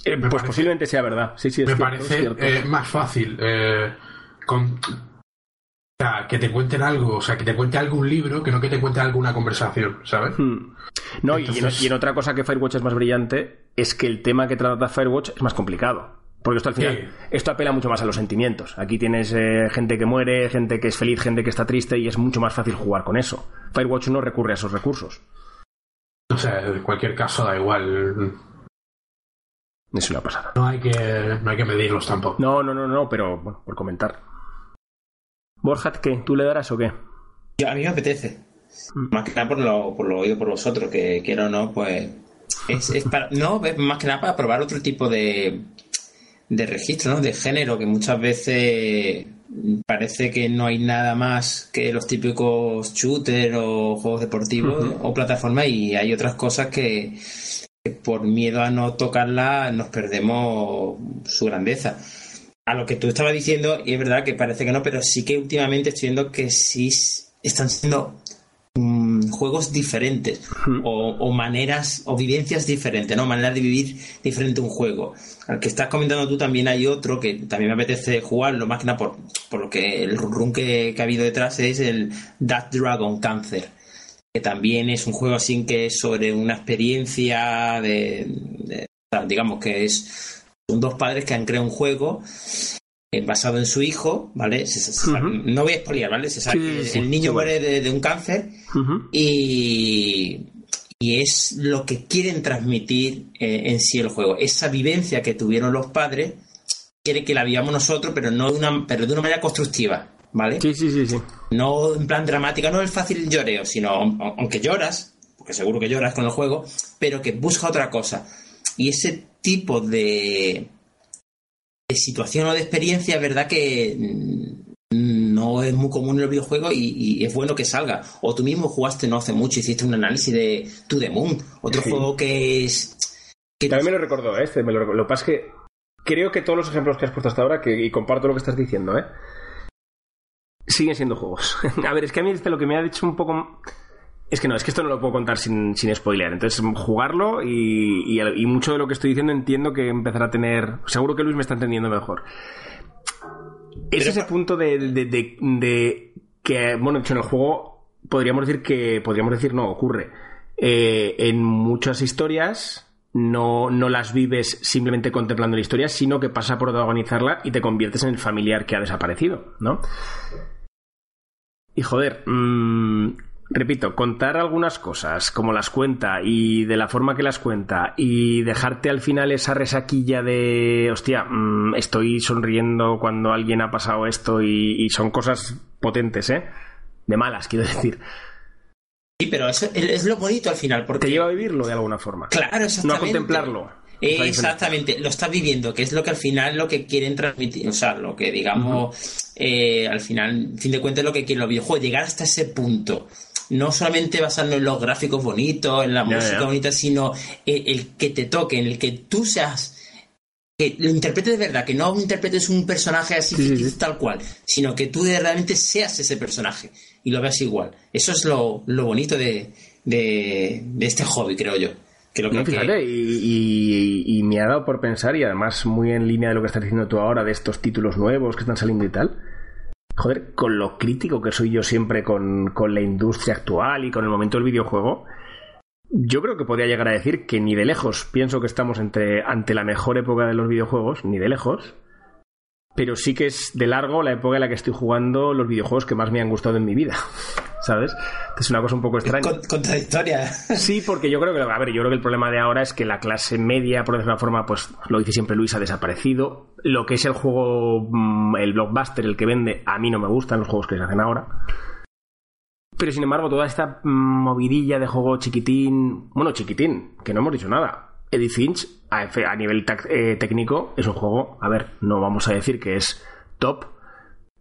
Eh, pues posiblemente sea verdad. Sí, sí, me parece eh, más fácil eh, con, sea, que te cuenten algo, o sea, que te cuente algún libro que no que te cuente alguna conversación, ¿sabes? Hmm. No, y, en, otra cosa que Firewatch es más brillante es que el tema que trata Firewatch es más complicado. Porque esto al final, esto apela mucho más a los sentimientos. Aquí tienes eh, gente que muere, gente que es feliz, gente que está triste y es mucho más fácil jugar con eso. Firewatch no recurre a esos recursos. O sea, en cualquier caso da igual. Es una pasada. No hay que, no hay que medirlos tampoco. No, no, no, no, pero bueno, por comentar. Borja, ¿qué? ¿Tú le darás o qué? a mí me apetece. Mm. Más que nada por lo, por lo oído por vosotros, que quiero o no, pues. Es, para, no, más que nada para probar otro tipo de, de registro, ¿no? De género, que muchas veces parece que no hay nada más que los típicos shooters o juegos deportivos o plataformas y hay otras cosas que, que, por miedo a no tocarla nos perdemos su grandeza a lo que tú estabas diciendo, y es verdad que parece que no, pero sí que últimamente estoy viendo que sí están siendo mm, juegos diferentes o, maneras o vivencias diferentes, ¿no? Maneras de vivir diferente un juego. Al que estás comentando tú también hay otro que también me apetece jugarlo, más que nada por, por lo que el run que, ha habido detrás es el That Dragon Cancer que también es un juego así que es sobre una experiencia de digamos que es dos padres que han creado un juego eh, basado en su hijo, ¿vale? No voy a expoliar, ¿vale? Se sabe que el niño muere de, un cáncer y, y, es lo que quieren transmitir eh, en sí el juego. Esa vivencia que tuvieron los padres, quiere que la vivamos nosotros, pero no de una, pero de una manera constructiva, ¿vale? Sí, sí, sí, sí. No en plan dramática, no es fácil lloreo, sino aunque lloras, porque seguro que lloras con el juego, pero que busca otra cosa. Y ese tipo de, de situación o de experiencia es verdad que mm, no es muy común en los videojuegos y, es bueno que salga. O tú mismo jugaste no hace mucho, hiciste un análisis de To The Moon, otro juego que es... También me lo recordó, ¿eh? este, me lo, lo que pasa es que creo que todos los ejemplos que has puesto hasta ahora, que, y comparto lo que estás diciendo, ¿eh? siguen siendo juegos. *laughs* a ver, es que a mí este, lo que me ha dicho un poco es que no, es que esto no lo puedo contar sin, sin spoiler. Entonces, jugarlo y, y, mucho de lo que estoy diciendo entiendo que empezará a tener. Seguro que Luis me está entendiendo mejor. Es ese punto de, de, que, bueno, hecho en el juego podríamos decir que, podríamos decir, no, ocurre. Eh, en muchas historias no, no las vives simplemente contemplando la historia, sino que pasa a protagonizarla y te conviertes en el familiar que ha desaparecido, ¿no? Y joder, mmm, repito, contar algunas cosas como las cuenta y de la forma que las cuenta y dejarte al final esa resaquilla de, hostia, mmm, estoy sonriendo cuando alguien ha pasado esto y, y, son cosas potentes, ¿eh? De malas, quiero decir. Sí, pero eso es lo bonito al final. Porque... Te lleva a vivirlo de alguna forma. Claro, exactamente. No a contemplarlo. Exactamente, lo estás viviendo, que es lo que al final lo que quieren transmitir, o sea, lo que digamos, uh -huh. eh, al final, fin de cuentas, lo que quieren los videojuegos, llegar hasta ese punto. No solamente basarnos en los gráficos bonitos, en la yeah, música yeah. bonita, sino el, el, que te toque, en el que tú seas, que lo interpretes de verdad, que no interpretes un personaje así sí, sí, sí. tal cual, sino que tú realmente seas ese personaje y lo veas igual. Eso es lo, lo bonito de, de, de este hobby, creo yo. Que lo no, que... fíjate, y, y, y, me ha dado por pensar, y además muy en línea de lo que estás diciendo tú ahora, de estos títulos nuevos que están saliendo y tal. Joder, con lo crítico que soy yo siempre con, con la industria actual y con el momento del videojuego, yo creo que podría llegar a decir que ni de lejos pienso que estamos entre, ante la mejor época de los videojuegos, ni de lejos, pero sí que es de largo la época en la que estoy jugando los videojuegos que más me han gustado en mi vida. *laughs* ¿Sabes? Es una cosa un poco extraña. Contradictoria. Sí, porque yo creo que, a ver, yo creo que el problema de ahora es que la clase media, por decirlo de una forma, pues lo dice siempre Luis, ha desaparecido. Lo que es el juego, mm, el blockbuster, el que vende, a mí no me gustan los juegos que se hacen ahora. Pero sin embargo, toda esta movidilla de juego chiquitín, bueno, chiquitín, que no hemos dicho nada. Edith Finch, a, a nivel eh, técnico, es un juego, a ver, no vamos a decir que es top,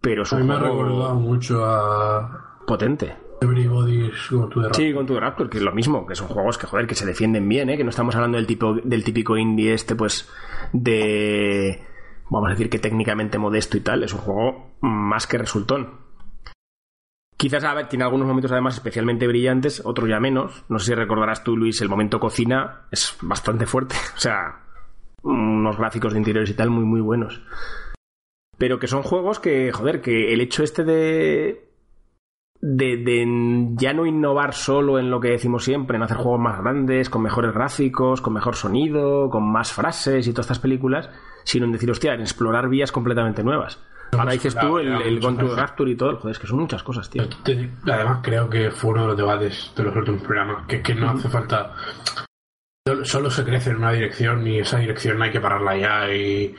pero es un a mí juego... me ha recordado mucho a... Potente. Everybody's Gone to the Raptor. Sí, con tu Raptor, que es lo mismo, que son juegos que, joder, que se defienden bien, ¿eh? que no estamos hablando del, tipo, del típico indie este, pues, de... Vamos a decir que técnicamente modesto y tal, es un juego más que resultón. Quizás tiene algunos momentos además especialmente brillantes, otros ya menos. No sé si recordarás tú, Luis, el momento cocina es bastante fuerte. *laughs* O sea, unos gráficos de interiores y tal muy, muy buenos. Pero que son juegos que, joder, que el hecho este de. De, de, ya no innovar solo en lo que decimos siempre, en hacer juegos más grandes, con mejores gráficos, con mejor sonido, con más frases y todas estas películas, sino en decir, hostia, en explorar vías completamente nuevas. Ahora dices tú el, el to Rapture y todo, joder, es que son muchas cosas, tío. Además, creo que fue uno de los debates de los últimos programas, que, que no hace falta. Solo se crece en una dirección y esa dirección hay que pararla ya y,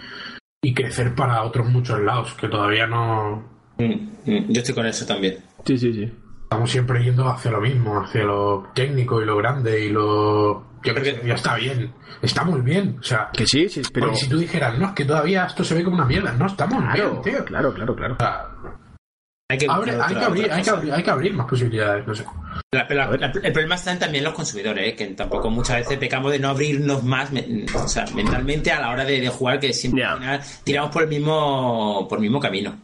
y crecer para otros muchos lados, que todavía no. Yo estoy con eso también. Sí, sí, sí. Estamos siempre yendo hacia lo mismo, hacia lo técnico y lo grande y lo. Yo creo que ya está bien, está muy bien. O sea, que sí, sí, pero. si tú dijeras, no, es que todavía esto se ve como una mierda, no, está muy claro, bien, tío. Claro, claro, claro. O sea, hay, que Abre, hay, que abrir, hay, que abrir, hay que abrir más posibilidades, no sé. La, la, la, el problema está también los consumidores, ¿eh? que tampoco muchas veces pecamos de no abrirnos más o sea, mentalmente a la hora de, de jugar, que siempre yeah. al final tiramos por el mismo por el mismo camino.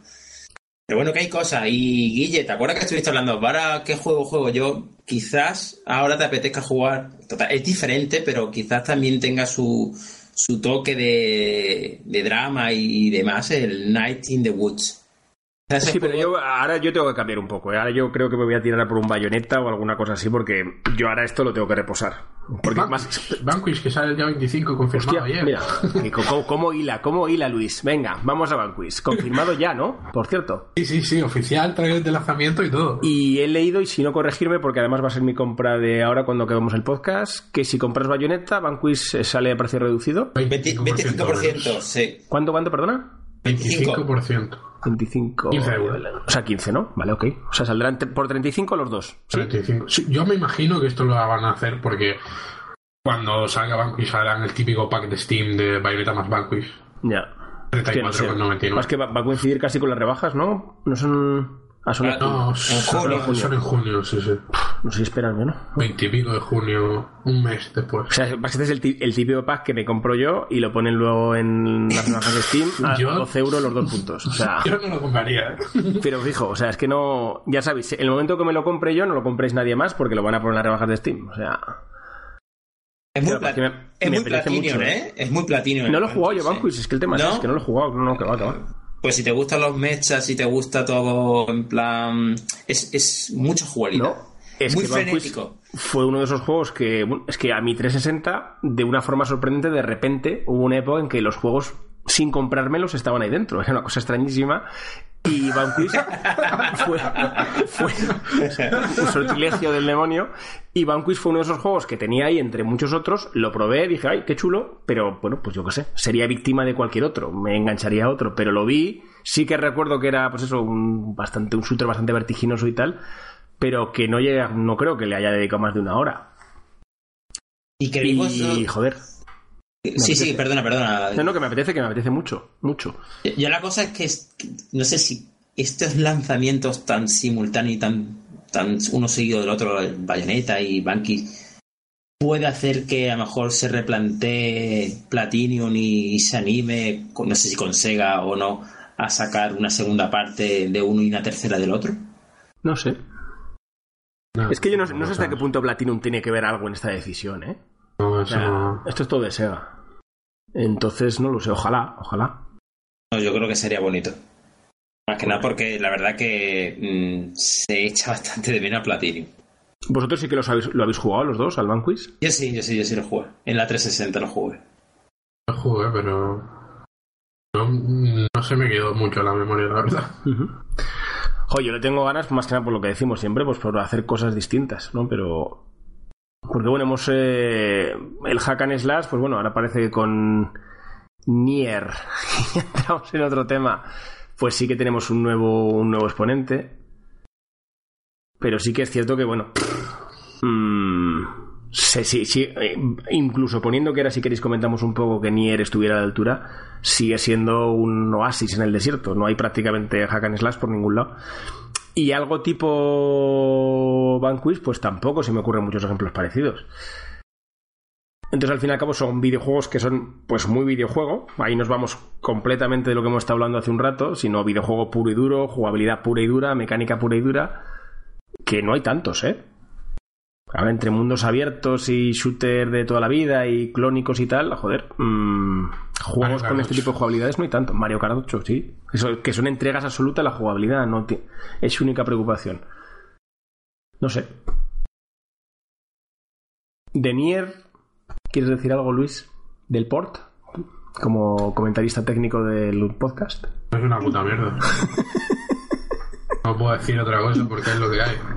Pero bueno, que hay cosas. Y Guille, ¿te acuerdas que estuviste hablando? ¿Para qué juego juego yo? Quizás ahora te apetezca jugar. Total, es diferente, pero quizás también tenga su, su toque de, drama y demás, el Night in the Woods. Sí, pero yo ahora yo tengo que cambiar un poco. ¿eh? Ahora yo creo que me voy a tirar por un bayoneta o alguna cosa así porque yo ahora esto lo tengo que reposar. Porque Ban más... Banquish que sale el día 25 confirmado Hostia, ayer. Mira, *laughs* ¿cómo, ¿cómo, hila? ¿Cómo hila, Luis? Venga, vamos a Banquish. Confirmado ya, ¿no? Por cierto. Sí, sí, sí, oficial, trailer de lanzamiento y todo. Y he leído, y si no corregirme, porque además va a ser mi compra de ahora cuando acabemos el podcast, que si compras bayoneta, Banquish sale a precio reducido. 25%, 25% sí. ¿Cuánto, cuánto, perdona? 25%. 25 15 euros. O sea, 15, ¿no? Vale, ok. O sea, saldrán por 35 los dos. ¿sí? 35. Sí, yo me imagino que esto lo van a hacer porque cuando salga Vanquish harán el típico pack de Steam de Bayonetta más Vanquish. Ya. 34,99. Más que va, va a coincidir casi con las rebajas, ¿no? No son... Ah, son, ah, no, son, en junio. son en junio, sí, sí. No sé si esperarme, ¿no? Veintipico de junio, un mes después. O sea, este es el, el, típico pack que me compro yo y lo ponen luego en las *laughs* rebajas de Steam a yo, 12 euros los dos puntos. O sea, yo no lo compraría. ¿eh? *laughs* Pero fijo, o sea, es que no. Ya sabéis, el momento que me lo compre yo, no lo compréis nadie más porque lo van a poner en las rebajas de Steam. O sea. Es muy, plat me, es me muy platino, mucho, ¿eh? Es muy platino. No lo he jugado yo, Banquist, es que el tema ¿No? es que no lo he jugado. No, no, que va, que va. Pues si te gustan los mechas, si te gusta todo en plan... Es, es mucho jugabilidad. No, es Muy que frenético. Fue uno de esos juegos que... Es que a mi 360, de una forma sorprendente, de repente hubo una época en que los juegos, sin comprármelos, estaban ahí dentro. *laughs* Era una cosa extrañísima. Y Vanquish fue, fue un sortilegio del demonio. Y Vanquish fue uno de esos juegos que tenía ahí entre muchos otros. Lo probé, dije, ay, qué chulo. Pero bueno, pues yo qué sé, sería víctima de cualquier otro. Me engancharía a otro. Pero lo vi. Sí que recuerdo que era, pues eso, un, bastante, un shooter bastante vertiginoso y tal. Pero que no llega, no creo que le haya dedicado más de una hora. Y que Y, joder. Sí, sí, perdona, perdona. No, no, que me apetece, que me apetece mucho, mucho. Yo la cosa es que, es- no sé si estos lanzamientos tan simultáneos y tan, tan uno seguido del otro, Bayonetta y Banky, puede hacer que a lo mejor se replantee Platinum y se anime, no sé si con Sega o no, a sacar una segunda parte de uno y una tercera del otro. No sé. No, Es que yo no, no sé hasta qué punto Platinum tiene que ver algo en esta decisión, ¿eh? No, O eso sea, no. esto es todo de Sega. Entonces, no lo sé, ojalá, ojalá. No, yo creo que sería bonito. Más que nada porque la verdad que mm, se echa bastante de menos a Platinum. ¿Vosotros sí que los habéis, lo habéis jugado los dos al Vanquish? Yo sí, yo sí, yo sí lo jugué. En la 360 lo jugué. Lo jugué, pero. No, no se me quedó mucho la memoria, la verdad. Joder, yo le tengo ganas, más que nada por lo que decimos siempre, pues por hacer cosas distintas, ¿no? Pero. Porque bueno, hemos. eh, el Hack and Slash, pues bueno, ahora parece que con. Nier. *laughs* entramos en otro tema. Pues sí que tenemos un nuevo, un nuevo exponente. Pero sí que es cierto que, bueno. mm, sí, sí, sí, eh, incluso poniendo que ahora si queréis comentamos un poco que Nier estuviera a la altura, sigue siendo un oasis en el desierto. No hay prácticamente hack and slash por ningún lado. Y algo tipo Vanquish, pues tampoco se me ocurren muchos ejemplos parecidos. Entonces, al fin y al cabo, son videojuegos que son, pues, muy videojuego. Ahí nos vamos completamente de lo que hemos estado hablando hace un rato, sino videojuego puro y duro, jugabilidad pura y dura, mecánica pura y dura, que no hay tantos, ¿eh? Ahora, entre mundos abiertos y shooter de toda la vida y clónicos y tal, joder, mm, juegos con este 8. tipo de jugabilidades no hay tanto. Mario Kart 8, sí. Eso, que son entregas absolutas a la jugabilidad, no es su única preocupación. No sé. De Nier, ¿quieres decir algo, Luis? ¿Del port? Como comentarista técnico del podcast. Es una puta mierda. *laughs* No puedo decir otra cosa porque es lo que hay. *laughs*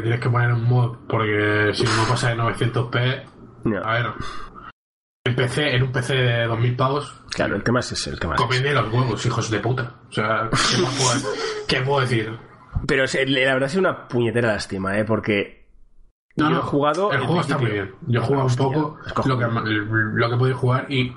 Tienes que poner un mod porque si no pasa de 900p. Ya. A ver. En PC, en un PC de 2000 pavos, Claro, el tema es ese, el tema comedme los huevos, hijos de puta. O sea, ¿qué, más puedo, *laughs* qué puedo decir? Pero es- la verdad es una puñetera lástima, ¿eh? Porque No, yo no, he jugado. El juego está muy bien. Yo he jugado un poco lo que, lo que he podido jugar y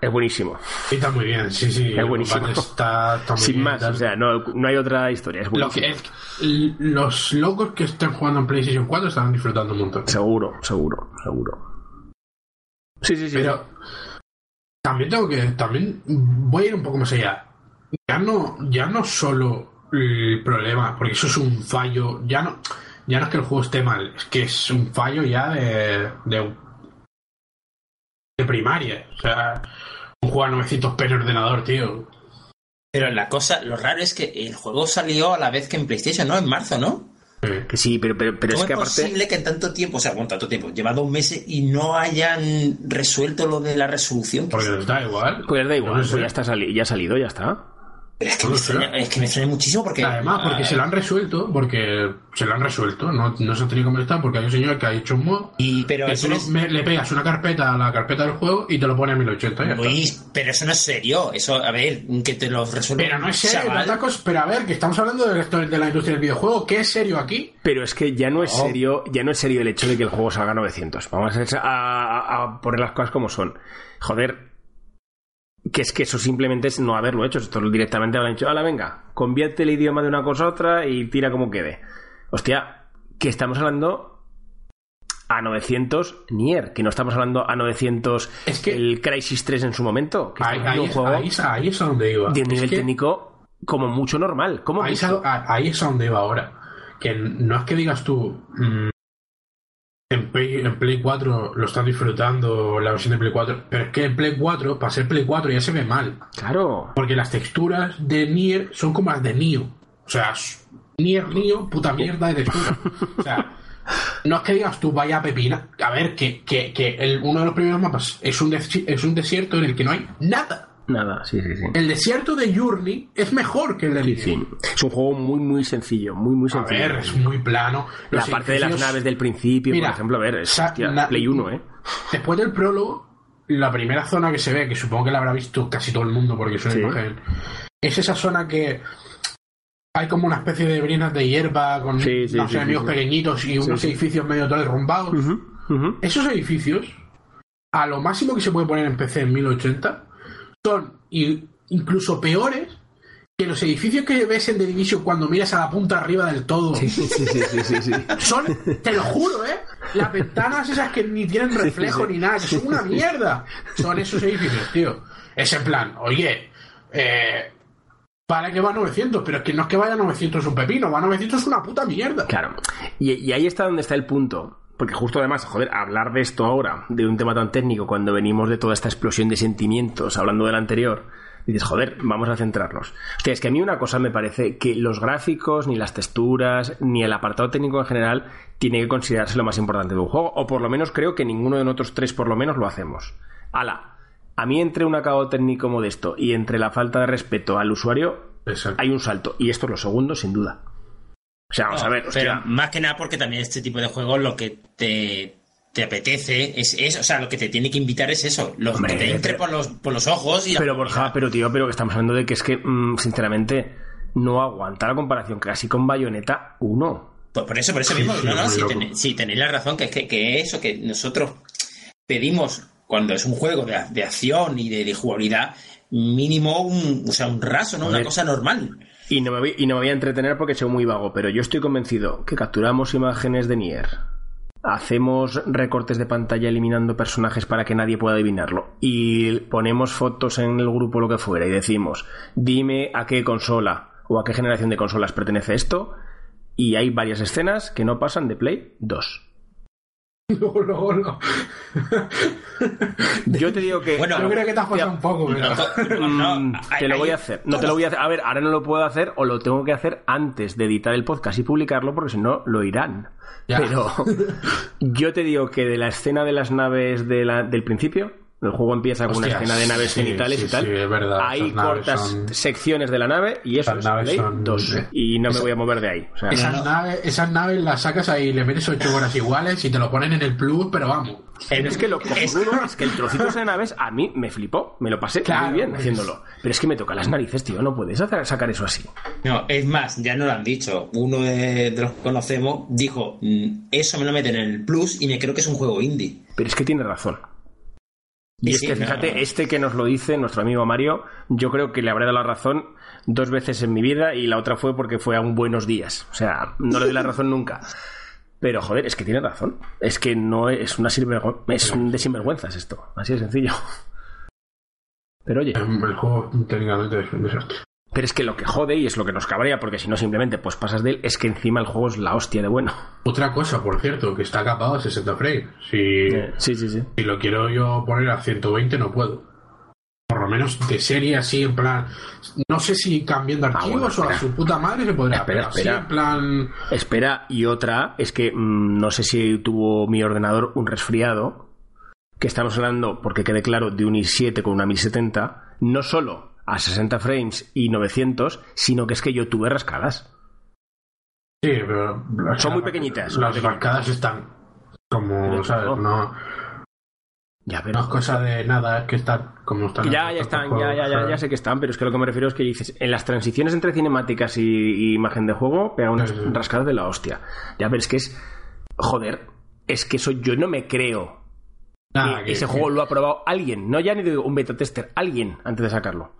Es buenísimo. está muy bien. Sí, sí. Es buenísimo. Está, está muy *laughs* Sin bien, más, tal. o sea, no, no hay otra historia. Es Lo buenísimo. que es, l- los locos que están jugando en PlayStation 4 están disfrutando un montón. Seguro, seguro, seguro. Sí, sí, sí. Pero también tengo que. También voy a ir un poco más allá. Ya no, ya no solo el problema, porque eso es un fallo. Ya no, ya no es que el juego esté mal, es que es un fallo ya de. de, de primaria. O sea, un juego a 900p en ordenador, tío. Pero la cosa, lo raro es que el juego salió a la vez que en PlayStation, ¿no? En marzo, ¿no? Que sí, pero, pero, pero es ¿Cómo que es aparte. posible que en tanto tiempo, o sea, bueno, tanto tiempo, lleva dos meses y no hayan resuelto lo de la resolución? Porque les da igual. Pues da igual, no pues sé. ya, está sali- ya ha salido, ya está. Pero es que, me extraña, es que me extraña muchísimo porque... Además, porque se lo han resuelto, porque se lo han resuelto, no, no se han tenido que molestar porque hay un señor que ha hecho un mod Y, pero que eso tú no es... me- le pegas una carpeta a la carpeta del juego y te lo pone a 1080 y ya está. Luis, pero eso no es serio. Eso, a ver, que te lo resuelva. Pero no es serio, cosa- pero a ver, que estamos hablando de, esto de la industria del videojuego, ¿qué es serio aquí? Pero es que ya no es serio, ya no es serio el hecho de que el juego salga a 900. Vamos a, a- a poner las cosas como son. Joder, que es que eso simplemente es no haberlo hecho. Esto directamente habrán dicho, hala, venga, convierte el idioma de una cosa a otra y tira como quede. Hostia, que estamos hablando a 900 Nier, que no estamos hablando a 900 Es que- el Crisis 3 en su momento. Que Ahí, ahí un juego ahí es- ahí es a donde iba. de un Es nivel que técnico como mucho normal. Como ahí, es mucho. ahí es donde iba ahora. Que no es que digas tú, mm, en, Play, en Play 4 lo estás disfrutando la versión de Play 4, pero es que en Play 4, para ser Play 4 ya se ve mal. Claro. Porque las texturas de Nier son como las de Nio. O sea, Nier Nio, puta mierda de textura. O sea, no es que digas tú vaya pepina. A ver, que, que, que el- uno de los primeros mapas es un, es un desierto en el que no hay nada. Nada, sí, sí, sí. El desierto de Journey es mejor que el de. Sí. Es un juego muy, muy sencillo, muy, muy A sencillo. ver, es muy plano. La parte de las naves del principio, Mira, por ejemplo, a ver, es sa- hostia, na- Play 1, ¿eh? Después del prólogo, la primera zona que se ve, que supongo que la habrá visto casi todo el mundo porque es una Sí. imagen, es esa zona que hay como una especie de brinas de hierba con Sí, sí, unos enemigos pequeñitos y unos edificios medio todo derrumbados. Esos edificios, a lo máximo que se puede poner en PC en 1080, son incluso peores que los edificios que ves en The Division cuando miras a la punta arriba del todo. Sí, sí, sí, sí, sí, sí. Son, te lo juro, ¿eh? Las ventanas esas que ni tienen reflejo ni nada, que son una mierda. Son esos edificios, tío. Es en plan, oye, eh, vale que va a 900, pero es que no es que vaya a 900 un pepino, va a 900 una puta mierda. Claro. Y, y ahí está donde está el punto. Porque justo además, joder, hablar de esto ahora, de un tema tan técnico, cuando venimos de toda esta explosión de sentimientos, hablando del anterior, dices, joder, vamos a centrarnos. Hostia, es que a mí una cosa me parece que los gráficos, ni las texturas, ni el apartado técnico en general, tiene que considerarse lo más importante de un juego, o por lo menos creo que ninguno de nosotros tres por lo menos lo hacemos. Ala, a mí entre un acabado técnico modesto y entre la falta de respeto al usuario, Exacto. hay un salto. Y esto es lo segundo, sin duda. O sea, vamos a ver, hostia. Pero más que nada porque también este tipo de juegos lo que te, te apetece es eso, o sea, lo que te tiene que invitar es eso, lo Hombre, que te entre pero- por los, por los ojos y Pero. Borja, pero tío, pero que estamos hablando de que es que, mm, sinceramente, no aguanta la comparación casi con Bayonetta 1. Pues por eso, por eso mismo, no, no, ten- sí, tenéis la razón, que es que, que eso, que nosotros pedimos cuando es un juego de, de acción y de, de jugabilidad, mínimo un, o sea, un raso, ¿no? Una cosa normal. Y no, me voy, y no me voy a entretener porque soy muy vago, pero yo estoy convencido que capturamos imágenes de Nier, hacemos recortes de pantalla eliminando personajes para que nadie pueda adivinarlo, y ponemos fotos en el grupo lo que fuera y decimos, dime a qué consola o a qué generación de consolas pertenece esto, y hay varias escenas que no pasan de Play 2. Luego. Yo te digo que... Bueno, Yo creo que te has pasado un poco, pero... No, Mm, hay- te lo voy a hacer. No te lo voy a hacer. A ver, ahora no lo puedo hacer o lo tengo que hacer antes de editar el podcast y publicarlo porque si no lo irán. Ya. Pero yo te digo que de la escena de las naves de la- del principio, el juego empieza con una escena de naves sí, genitales sí, y tal. sí, es verdad, naves cortas son- secciones de la nave y eso Esas es naves Play son- 2. Y no me voy a mover de ahí. O sea, Esas, naves, esas naves las sacas ahí, le metes ocho horas iguales y te lo ponen en el plus, pero vamos. Pero es que lo cojonudo es que el trocito de naves a mí me flipó, me lo pasé Claro, muy bien pues. haciéndolo. Pero es que me toca las narices, tío, no puedes hacer- sacar eso así. No, es más, ya nos lo han dicho. Uno de, de los que conocemos dijo, "Mm, eso me lo meten en el plus y me creo que es un juego indie. Pero es que tiene razón. Y Sí, este, sí, no, fíjate, no. este que nos lo dice nuestro amigo Mario, yo creo que le habré dado la razón dos veces en mi vida y la otra fue porque fue a un buenos días. O sea, no le doy la *laughs* razón nunca. Pero joder, es que tiene razón. Es que no es una sinvergüenza, es un de sinvergüenzas esto. Así de sencillo. Pero oye, El juego técnicamente es un desastre. Pero es que lo que jode y es lo que nos cabrea, porque si no simplemente pues pasas de él, es que encima el juego es la hostia de bueno. Otra cosa, por cierto, que está capado a 60 frames. Si, Sí, sí, sí. si lo quiero yo poner a 120 no puedo. Por lo menos de serie así, en plan... No sé si cambiando Ah, bueno, archivos o a su puta madre se podrá. Espera, espera. en plan... Espera, y otra es que mm, no sé si tuvo mi ordenador un resfriado, que estamos hablando, porque quede claro, de un i7 con una 1070, no solo a 60 frames y 900, sino que es que yo tuve rascadas. Sí, pero... las- Son muy pequeñitas, Las muy marcadas están como, Pero ¿sabes? no. No, Ya, no pero... es cosa de nada, es que están como están. Ya, ya están, juegos, ya, ya, ya, ya sé que están, pero es que lo que me refiero es que dices, en las transiciones entre cinemáticas y, y imagen de juego, pega unas Sí, sí. rascadas de la hostia. Ya, pero es que es, joder, es que eso yo no me creo Nada, que que- ese que- juego lo ha probado alguien, no ya ni digo un beta tester, alguien antes de sacarlo.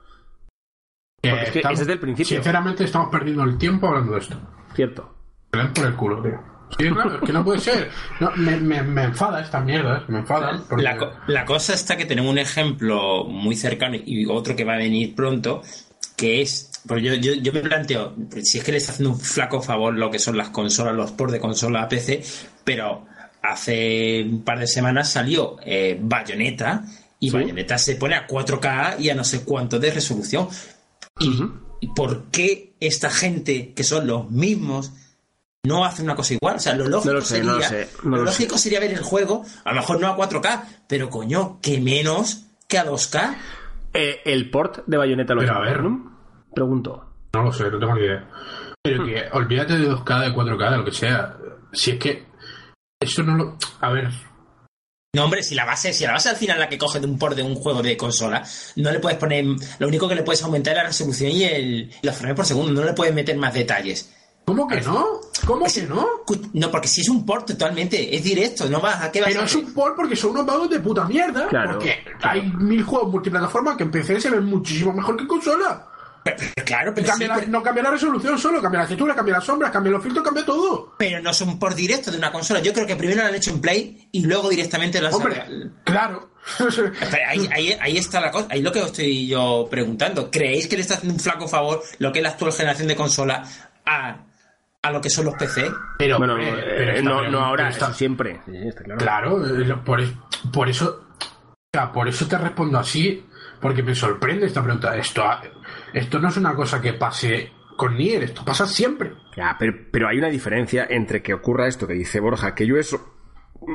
Que porque es que estamos- es desde el principio. Sinceramente, estamos perdiendo el tiempo hablando de esto. Cierto. Por el culo, tío. Sí, claro, es que no puede ser. No, me, me, me enfada esta mierda, me enfada. Porque... La, co- la cosa está que tenemos un ejemplo muy cercano y otro que va a venir pronto, que es, pues yo, yo, yo me planteo, si es que le está haciendo un flaco favor lo que son las consolas, los ports de consola a PC, pero hace un par de semanas salió eh, Bayonetta y Sí. Bayonetta se pone a 4K y a no sé cuánto de resolución. ¿Y, por qué esta gente, que son los mismos, no hace una cosa igual? O sea, lo lógico No lo sé, sería, no lo sé, no lo lo lógico sería ver el juego, a lo mejor no a 4K, pero coño, que menos que a 2K. Eh, ¿El port de Bayonetta lo Pero a ver. Platinum? Pregunto. No lo sé, no tengo ni idea. Pero Hmm. que olvídate de 2K, de 4K, de lo que sea. Si es que eso no lo... A ver, No, hombre, si la base, si la base al final la que coge de un port de un juego de consola, no le puedes poner. Lo único que le puedes aumentar es la resolución y el, los frames por segundo, no le puedes meter más detalles. ¿cómo que no? ¿Cómo Es que no? No, porque si es un port totalmente, es directo, no vas a qué vas Pero a es un port porque son unos vagos de puta mierda. Claro, porque claro. hay mil juegos multiplataforma que en PC se ven muchísimo mejor que en consola. Claro, pero, cambia sí, la- pero, no cambia la resolución solo, cambia la textura, cambia las sombras, cambia los filtros, cambia todo. pero no son por directo de una consola. Yo creo que primero lo han hecho en Play y luego directamente lo han Hombre, sacado- claro. *laughs* Pero ahí, ahí, ahí está la cosa, ahí lo que os estoy yo preguntando. ¿Creéis que le está haciendo un flaco favor lo que es la actual generación de consola a, a lo que son los PC? pero, Bueno, eh, pero está no, bien, no ahora, pero está- eso siempre. Sí, está claro. Claro, eh, por, por eso por eso te respondo así, porque me sorprende esta pregunta. Esto, ha- esto no es una cosa que pase con Nier, esto pasa siempre. Ya, pero, pero hay una diferencia entre que ocurra esto que dice Borja, que yo eso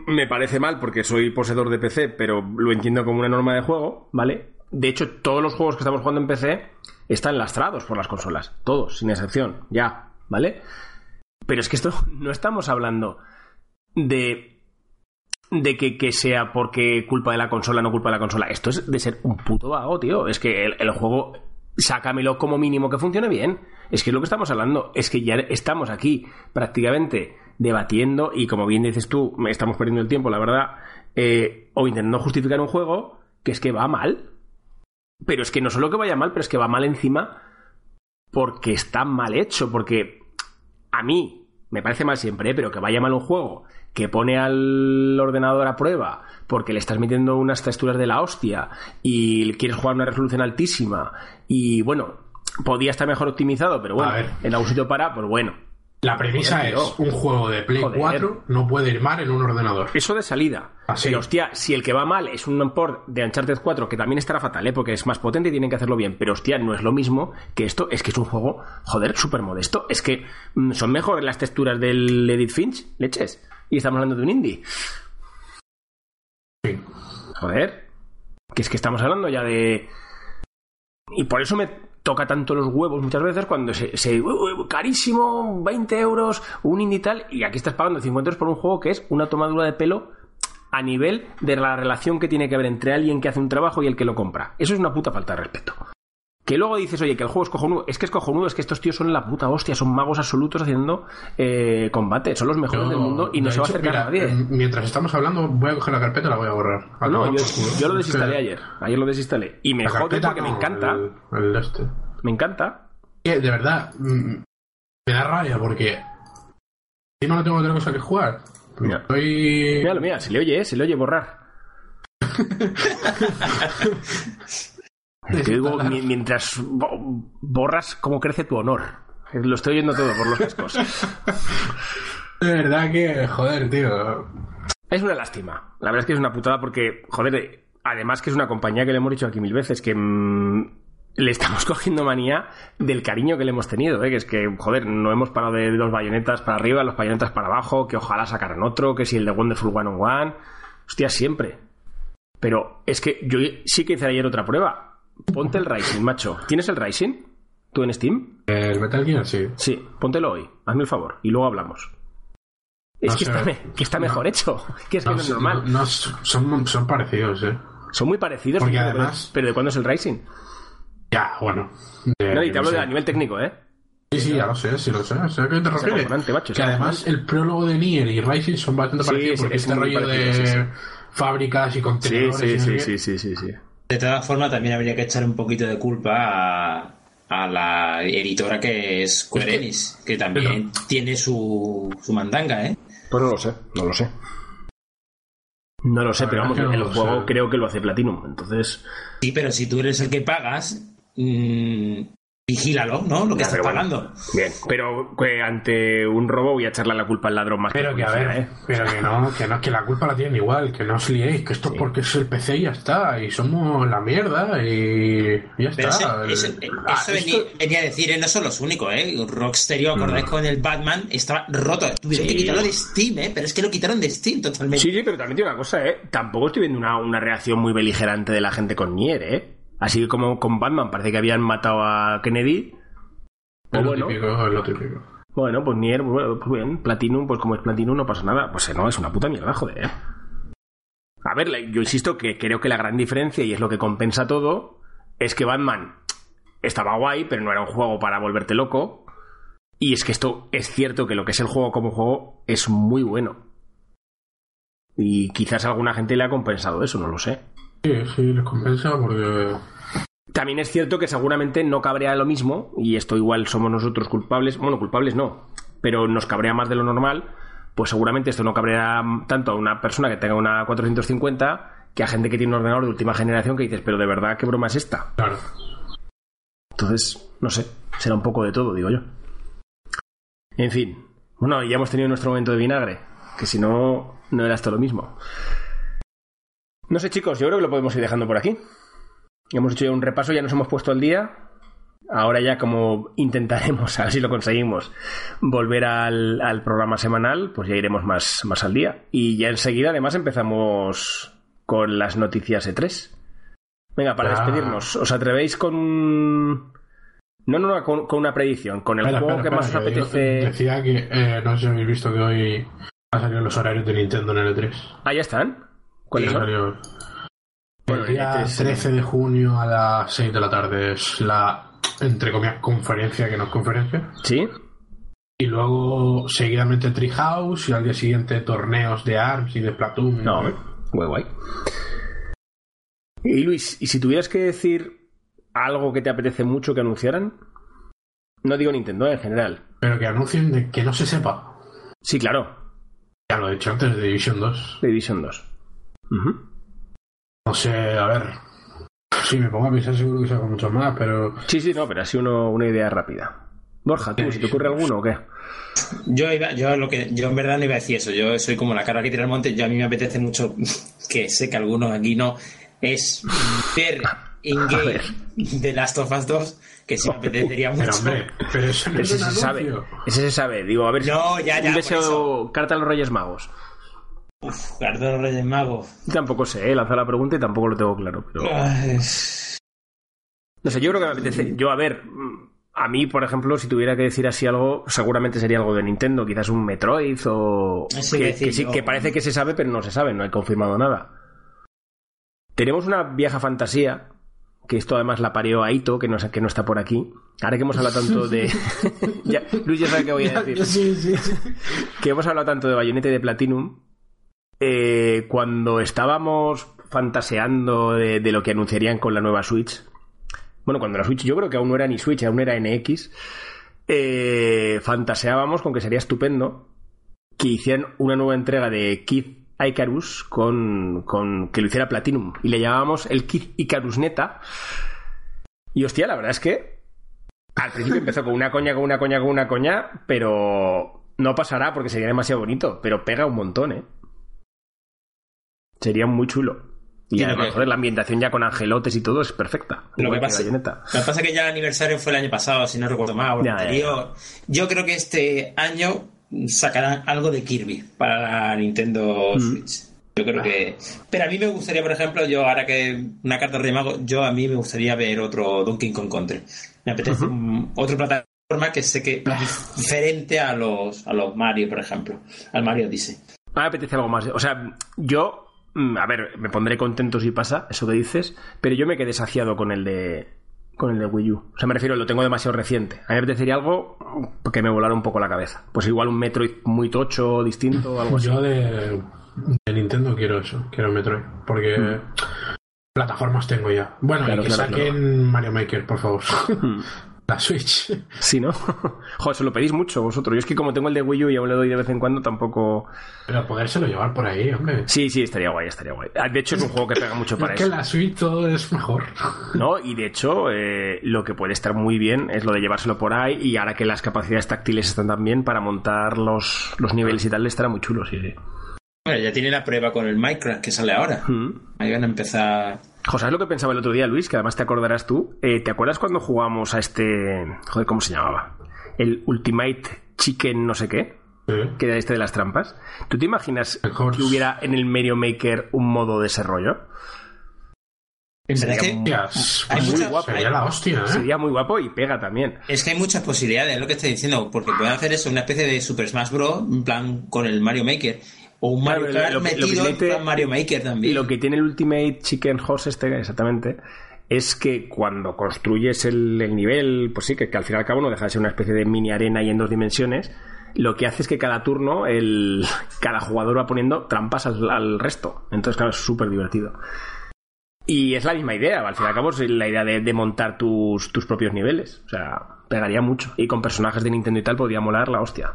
me parece mal porque soy poseedor de PC, pero lo entiendo como una norma de juego, ¿vale? De hecho, todos los juegos que estamos jugando en PC están lastrados por las consolas, todos, sin excepción, ya, ¿vale? Pero es que esto *laughs* no estamos hablando de de que, que sea porque culpa de la consola, no culpa de la consola. Esto es de ser un puto vago, tío. Es que el, el juego, sácamelo como mínimo que funcione bien. Es que es lo que estamos hablando. Es que ya estamos aquí prácticamente debatiendo y como bien dices tú, estamos perdiendo el tiempo, la verdad, eh, o intentando justificar un juego que es que va mal. Pero es que no solo que vaya mal, pero es que va mal encima porque está mal hecho, porque a mí me parece mal siempre, ¿eh? pero que vaya mal un juego que pone al ordenador a prueba porque le estás metiendo unas texturas de la hostia y quieres jugar una resolución altísima y bueno, podía estar mejor optimizado, pero bueno, en algún sitio para, pues bueno. La premisa Joder, es, un juego de Play Joder. 4 no puede ir mal en un ordenador. Eso de salida. Así. Pero hostia, si el que va mal es un port de Uncharted 4, que también estará fatal, ¿eh? porque es más potente y tienen que hacerlo bien. Pero hostia, no es lo mismo que esto, es que es un juego, joder, súper modesto. Es que mm, son mejores las texturas del Edith Finch, leches. Y estamos hablando de un indie. Sí. Joder. Que es que estamos hablando ya de. Y por eso me toca tanto los huevos muchas veces cuando se. se- "Uh, uh, carísimo, 20 euros, un indie tal. Y aquí estás pagando 50 euros por un juego que es una tomadura de pelo a nivel de la relación que tiene que haber entre alguien que hace un trabajo y el que lo compra. Eso es una puta falta de respeto. Que luego dices, oye, que el juego es cojonudo. Es que es cojonudo, es que estos tíos son la puta hostia, son magos absolutos haciendo eh, combate. Son los mejores del mundo y no se va a acercar mira, a nadie. Mientras estamos hablando, voy a coger la carpeta y la voy a borrar. A No, yo, lo desinstalé ayer. Ayer lo desinstalé. Y me jode porque me encanta. El, el este. Me encanta. Que, de verdad, mm, me da rabia porque encima no tengo otra cosa que jugar. Mira. Estoy... Míralo, mira, se le oye, ¿eh? se le oye borrar. *laughs* Te digo mi- mientras bo- borras cómo crece tu honor. Lo estoy oyendo todo por los cascos. *laughs* De verdad que, joder, tío. Es una lástima. La verdad es que es una putada porque, joder, eh, además que es una compañía que le hemos dicho aquí mil veces que mm, le estamos *laughs* cogiendo manía del cariño que le hemos tenido, ¿eh? que es que, joder, no hemos parado de los bayonetas para arriba, los bayonetas para abajo, que ojalá sacaran otro, que si el de Wonderful One on One. Hostia, siempre. Pero es que yo sí que hice ayer otra prueba. Ponte el Rising, macho. ¿Tienes el Rising? ¿Tú en Steam? El Metal Gear, sí. Sí, póntelo hoy. Hazme el favor. Y luego hablamos. Es No que, sé. está, que está No. mejor hecho. *laughs* Que es que no, es normal. no, son, son parecidos, ¿eh? Son muy parecidos, Porque pero- además- pero ¿de cuándo es el Rising? Ya, bueno. De- No, y te hablo no sé. de a nivel técnico, ¿eh? Sí, sí, ya lo sé, sí lo sé. Sé a qué te Es macho, que además el prólogo de Nier y Rising son bastante Sí, parecidos porque es este rollo parecido, de sí, sí. fábricas y contenedores sí, y no sí, qué. sí, sí, sí, sí. De todas formas, también habría que echar un poquito de culpa a, a la editora que es Square Enix, que también tiene su, su mandanga, ¿eh? Pues no lo sé, no lo sé. No lo sé, pero vamos, no el juego sé. creo que lo hace Platinum. Entonces, Sí, pero si tú eres el que pagas, mm, vigílalo, ¿no? Lo que Ya, estás pero bueno. pagando. bien. Pero que ante un robo voy a echarle la culpa al ladrón más Pero que a ver, ¿eh? pero que no, que no, que la culpa la tienen igual, que no os liéis, que esto es porque es el PC y ya está, y somos la mierda y ya Pero está. ese- ese- El- eso ah, venía, esto- venía a decir, eh, no son los únicos, ¿eh? Rocksteady, ¿os acordáis con el Batman? Estaba roto. Tuvieron Sí. que quitarlo de Steam, ¿eh? Pero es que lo quitaron de Steam totalmente. Sí, sí, pero también tiene una cosa, ¿eh? Tampoco estoy viendo una, una reacción muy beligerante de la gente con Nier, ¿eh? Así como con Batman parece que habían matado a Kennedy. Es O lo bueno, típico, es lo típico. bueno, pues Nier, bueno, pues bien, Platinum, pues como es Platinum no pasa nada. Pues no, es una puta mierda, joder. A ver, yo insisto que creo que la gran diferencia, y es lo que compensa todo, es que Batman estaba guay, pero no era un juego para volverte loco. Y es que esto es cierto que lo que es el juego como juego es muy bueno. Y quizás a alguna gente le ha compensado eso, no lo sé. Sí, sí, les compensa porque. También es cierto que seguramente no cabrea lo mismo, y esto igual somos nosotros culpables, bueno, culpables no, pero nos cabrea más de lo normal, pues seguramente esto no cabrea tanto a una persona que tenga una 450 que a gente que tiene un ordenador de última generación que dices, pero de verdad, ¿qué broma es esta? Claro. Entonces, no sé, será un poco de todo, digo yo. En fin, bueno, ya hemos tenido nuestro momento de vinagre, que si no, no era esto lo mismo. No sé, chicos, yo creo que lo podemos ir dejando por aquí. Hemos hecho ya un repaso, ya nos hemos puesto al día. Ahora ya como intentaremos, *laughs* a ver si lo conseguimos, volver al, al programa semanal, pues ya iremos más, más al día. Y ya enseguida además empezamos con las noticias E3. Venga, para Ah. despedirnos, ¿os atrevéis con un... No, no, no, con, con una predicción, con el Espera, juego espera, que más os apetece... Decía que eh, no sé si habéis visto que hoy han salido los horarios de Nintendo en el E3. Ah, ya están. ¿Cuáles Sí, son? salió- Bueno, el día el E3, 13 de junio a las 6 de la tarde es la, entre comillas, conferencia que no es conferencia. ¿Sí? Y luego seguidamente Treehouse y al día siguiente torneos de ARMS y de Splatoon. No, guay, guay. Y Luis, ¿y si tuvieras que decir algo que te apetece mucho que anunciaran? No digo Nintendo, eh, en general. Pero que anuncien de que no se sepa. Sí, claro, Ya lo he dicho antes de Division 2. Division 2. Ujú. No sé, a ver. Si me pongo a pensar seguro que saco mucho más, pero... Sí, sí, no, pero así uno, una idea rápida. Borja, ¿tú, si te ocurre alguno o qué? Yo iba, yo lo que, yo en verdad no iba a decir eso. Yo soy como la cara que tira el monte. Yo a mí me apetece mucho, *laughs* que sé que algunos aquí no, es ver *laughs* in-game de Last of Us 2, que sí me apetecería mucho. Pero hombre, pero eso no es ese se sabe. Ese se sabe. Digo, a ver si. No, ya, ya, Un deseo. Carta a los Reyes Magos. Uf, los Reyes Magos. Tampoco sé, he lanzado la pregunta y tampoco lo tengo claro. Pero... Ay, No sé, yo creo que me apetece. Yo, a ver, a mí, por ejemplo, si tuviera que decir así algo, seguramente sería algo de Nintendo, quizás un Metroid o. Iba Que, decir que sí, parece que se sabe, pero no se sabe, no hay confirmado nada. Tenemos una vieja fantasía, que esto además la parió a Ito, que no, que no está por aquí. Ahora que hemos hablado tanto de. *laughs* *laughs* Ya, Luis ya sabe qué voy a decir. Sí, sí, sí. *laughs* que hemos hablado tanto de Bayonetta y de Platinum, eh, cuando estábamos fantaseando de, lo que anunciarían con la nueva Switch, bueno, cuando la Switch yo creo que aún no era ni Switch, aún era NX, eh, fantaseábamos con que sería estupendo que hicieran una nueva entrega de Kid Icarus con, con que lo hiciera Platinum y le llamábamos el Kid Icarus Neta. Y hostia, la verdad es que al principio empezó con una coña, con una coña, con una coña, pero no pasará porque sería demasiado bonito, pero pega un montón, ¿eh? Sería muy chulo. Y Sí, lo que- joder, la ambientación ya con angelotes y todo es perfecta. Lo que pasa-. Lo que pasa es que ya el aniversario fue el año pasado, si no recuerdo mal, Ya, ya, anterior. Yo creo que este año sacarán algo de Kirby para la Nintendo Mm. Switch. Yo creo que. Pero a mí me gustaría, por ejemplo, yo ahora que una carta de Mago, yo a mí me gustaría ver otro Donkey Kong Country. Me apetece un- otra plataforma que sé que es diferente a los, a los Mario, por ejemplo. Al Mario Odyssey. Me apetece algo más. O sea, yo, a ver, me pondré contento si pasa, eso que dices, pero yo me quedé saciado con el de con el de Wii U. O sea, me refiero, lo tengo demasiado reciente. A mí me apetecería algo que me volara un poco la cabeza. Pues igual un Metroid muy tocho, distinto, algo así. Yo de, de Nintendo quiero eso, quiero Metroid, porque plataformas tengo ya. Bueno, Mm. Claro, y que claro, saquen Mario Maker, por favor. La Switch. *laughs* Sí, ¿no? Joder, se lo pedís mucho vosotros. Yo es que como tengo el de Wii U y aún le doy de vez en cuando, tampoco... Pero podérselo llevar por ahí, hombre. Sí, sí, estaría guay, estaría guay. Ah, De hecho, es un juego que pega mucho para es que eso. la Switch todo es mejor. *laughs* ¿no? Y de hecho, eh, lo que puede estar muy bien es lo de llevárselo por ahí y ahora que las capacidades táctiles están también para montar los, los niveles y tal, estará muy chulo, sí, sí. Bueno, ya tiene la prueba con el Minecraft que sale ahora. Mm. Ahí van a empezar. José, ¿sabes lo que pensaba el otro día, Luis? Que además te acordarás tú. Eh, ¿Te acuerdas cuando jugamos a este... Joder, ¿cómo se llamaba? El Ultimate Chicken no sé qué. Sí. Que era este de las trampas. ¿Tú te imaginas Mejor. que hubiera en el Mario Maker un modo de ese rollo? Sería, que, hay muy guapo. Sería la hostia, ¿eh? Sería muy guapo y pega también. Es que hay muchas posibilidades, es lo que estoy diciendo, porque pueden hacer eso, una especie de Super Smash Bros. en plan con el Mario Maker. O un Mario Kart metido en Mario Maker también. Y lo que tiene el Ultimate Chicken Horse este, exactamente, es que cuando construyes el, nivel, pues sí, que, al fin y al cabo no deja de ser una especie de mini arena y en dos dimensiones, lo que hace es que cada turno el, *laughs* cada jugador va poniendo trampas al, al resto. Entonces, claro, es súper divertido. Y es la misma idea, al fin y al cabo es la idea de, montar tus, tus, propios niveles. O sea, pegaría mucho. Y con personajes de Nintendo y tal podría molar la hostia.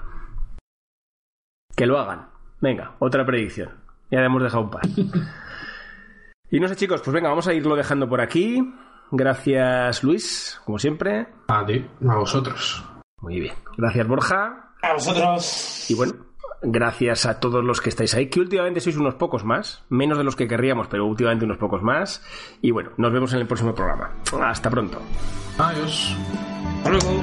Que lo hagan. Venga, otra predicción. Ya le hemos dejado un par. *laughs* y no sé, chicos, pues venga, vamos a irlo dejando por aquí. Gracias, Luis, como siempre. A ti, a vosotros. Muy bien. Gracias, Borja. A vosotros. Y bueno, Gracias a todos los que estáis ahí, que últimamente sois unos pocos más, menos de los que querríamos, pero últimamente unos pocos más. Y bueno, nos vemos en el próximo programa. Hasta pronto. Adiós. Hasta luego.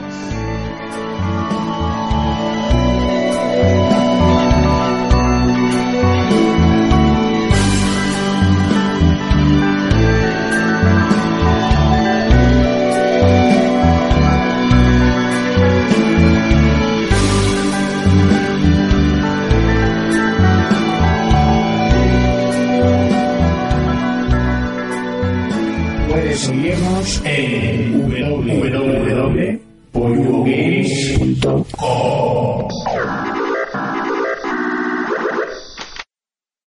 Seguirnos en www.pollogames.com.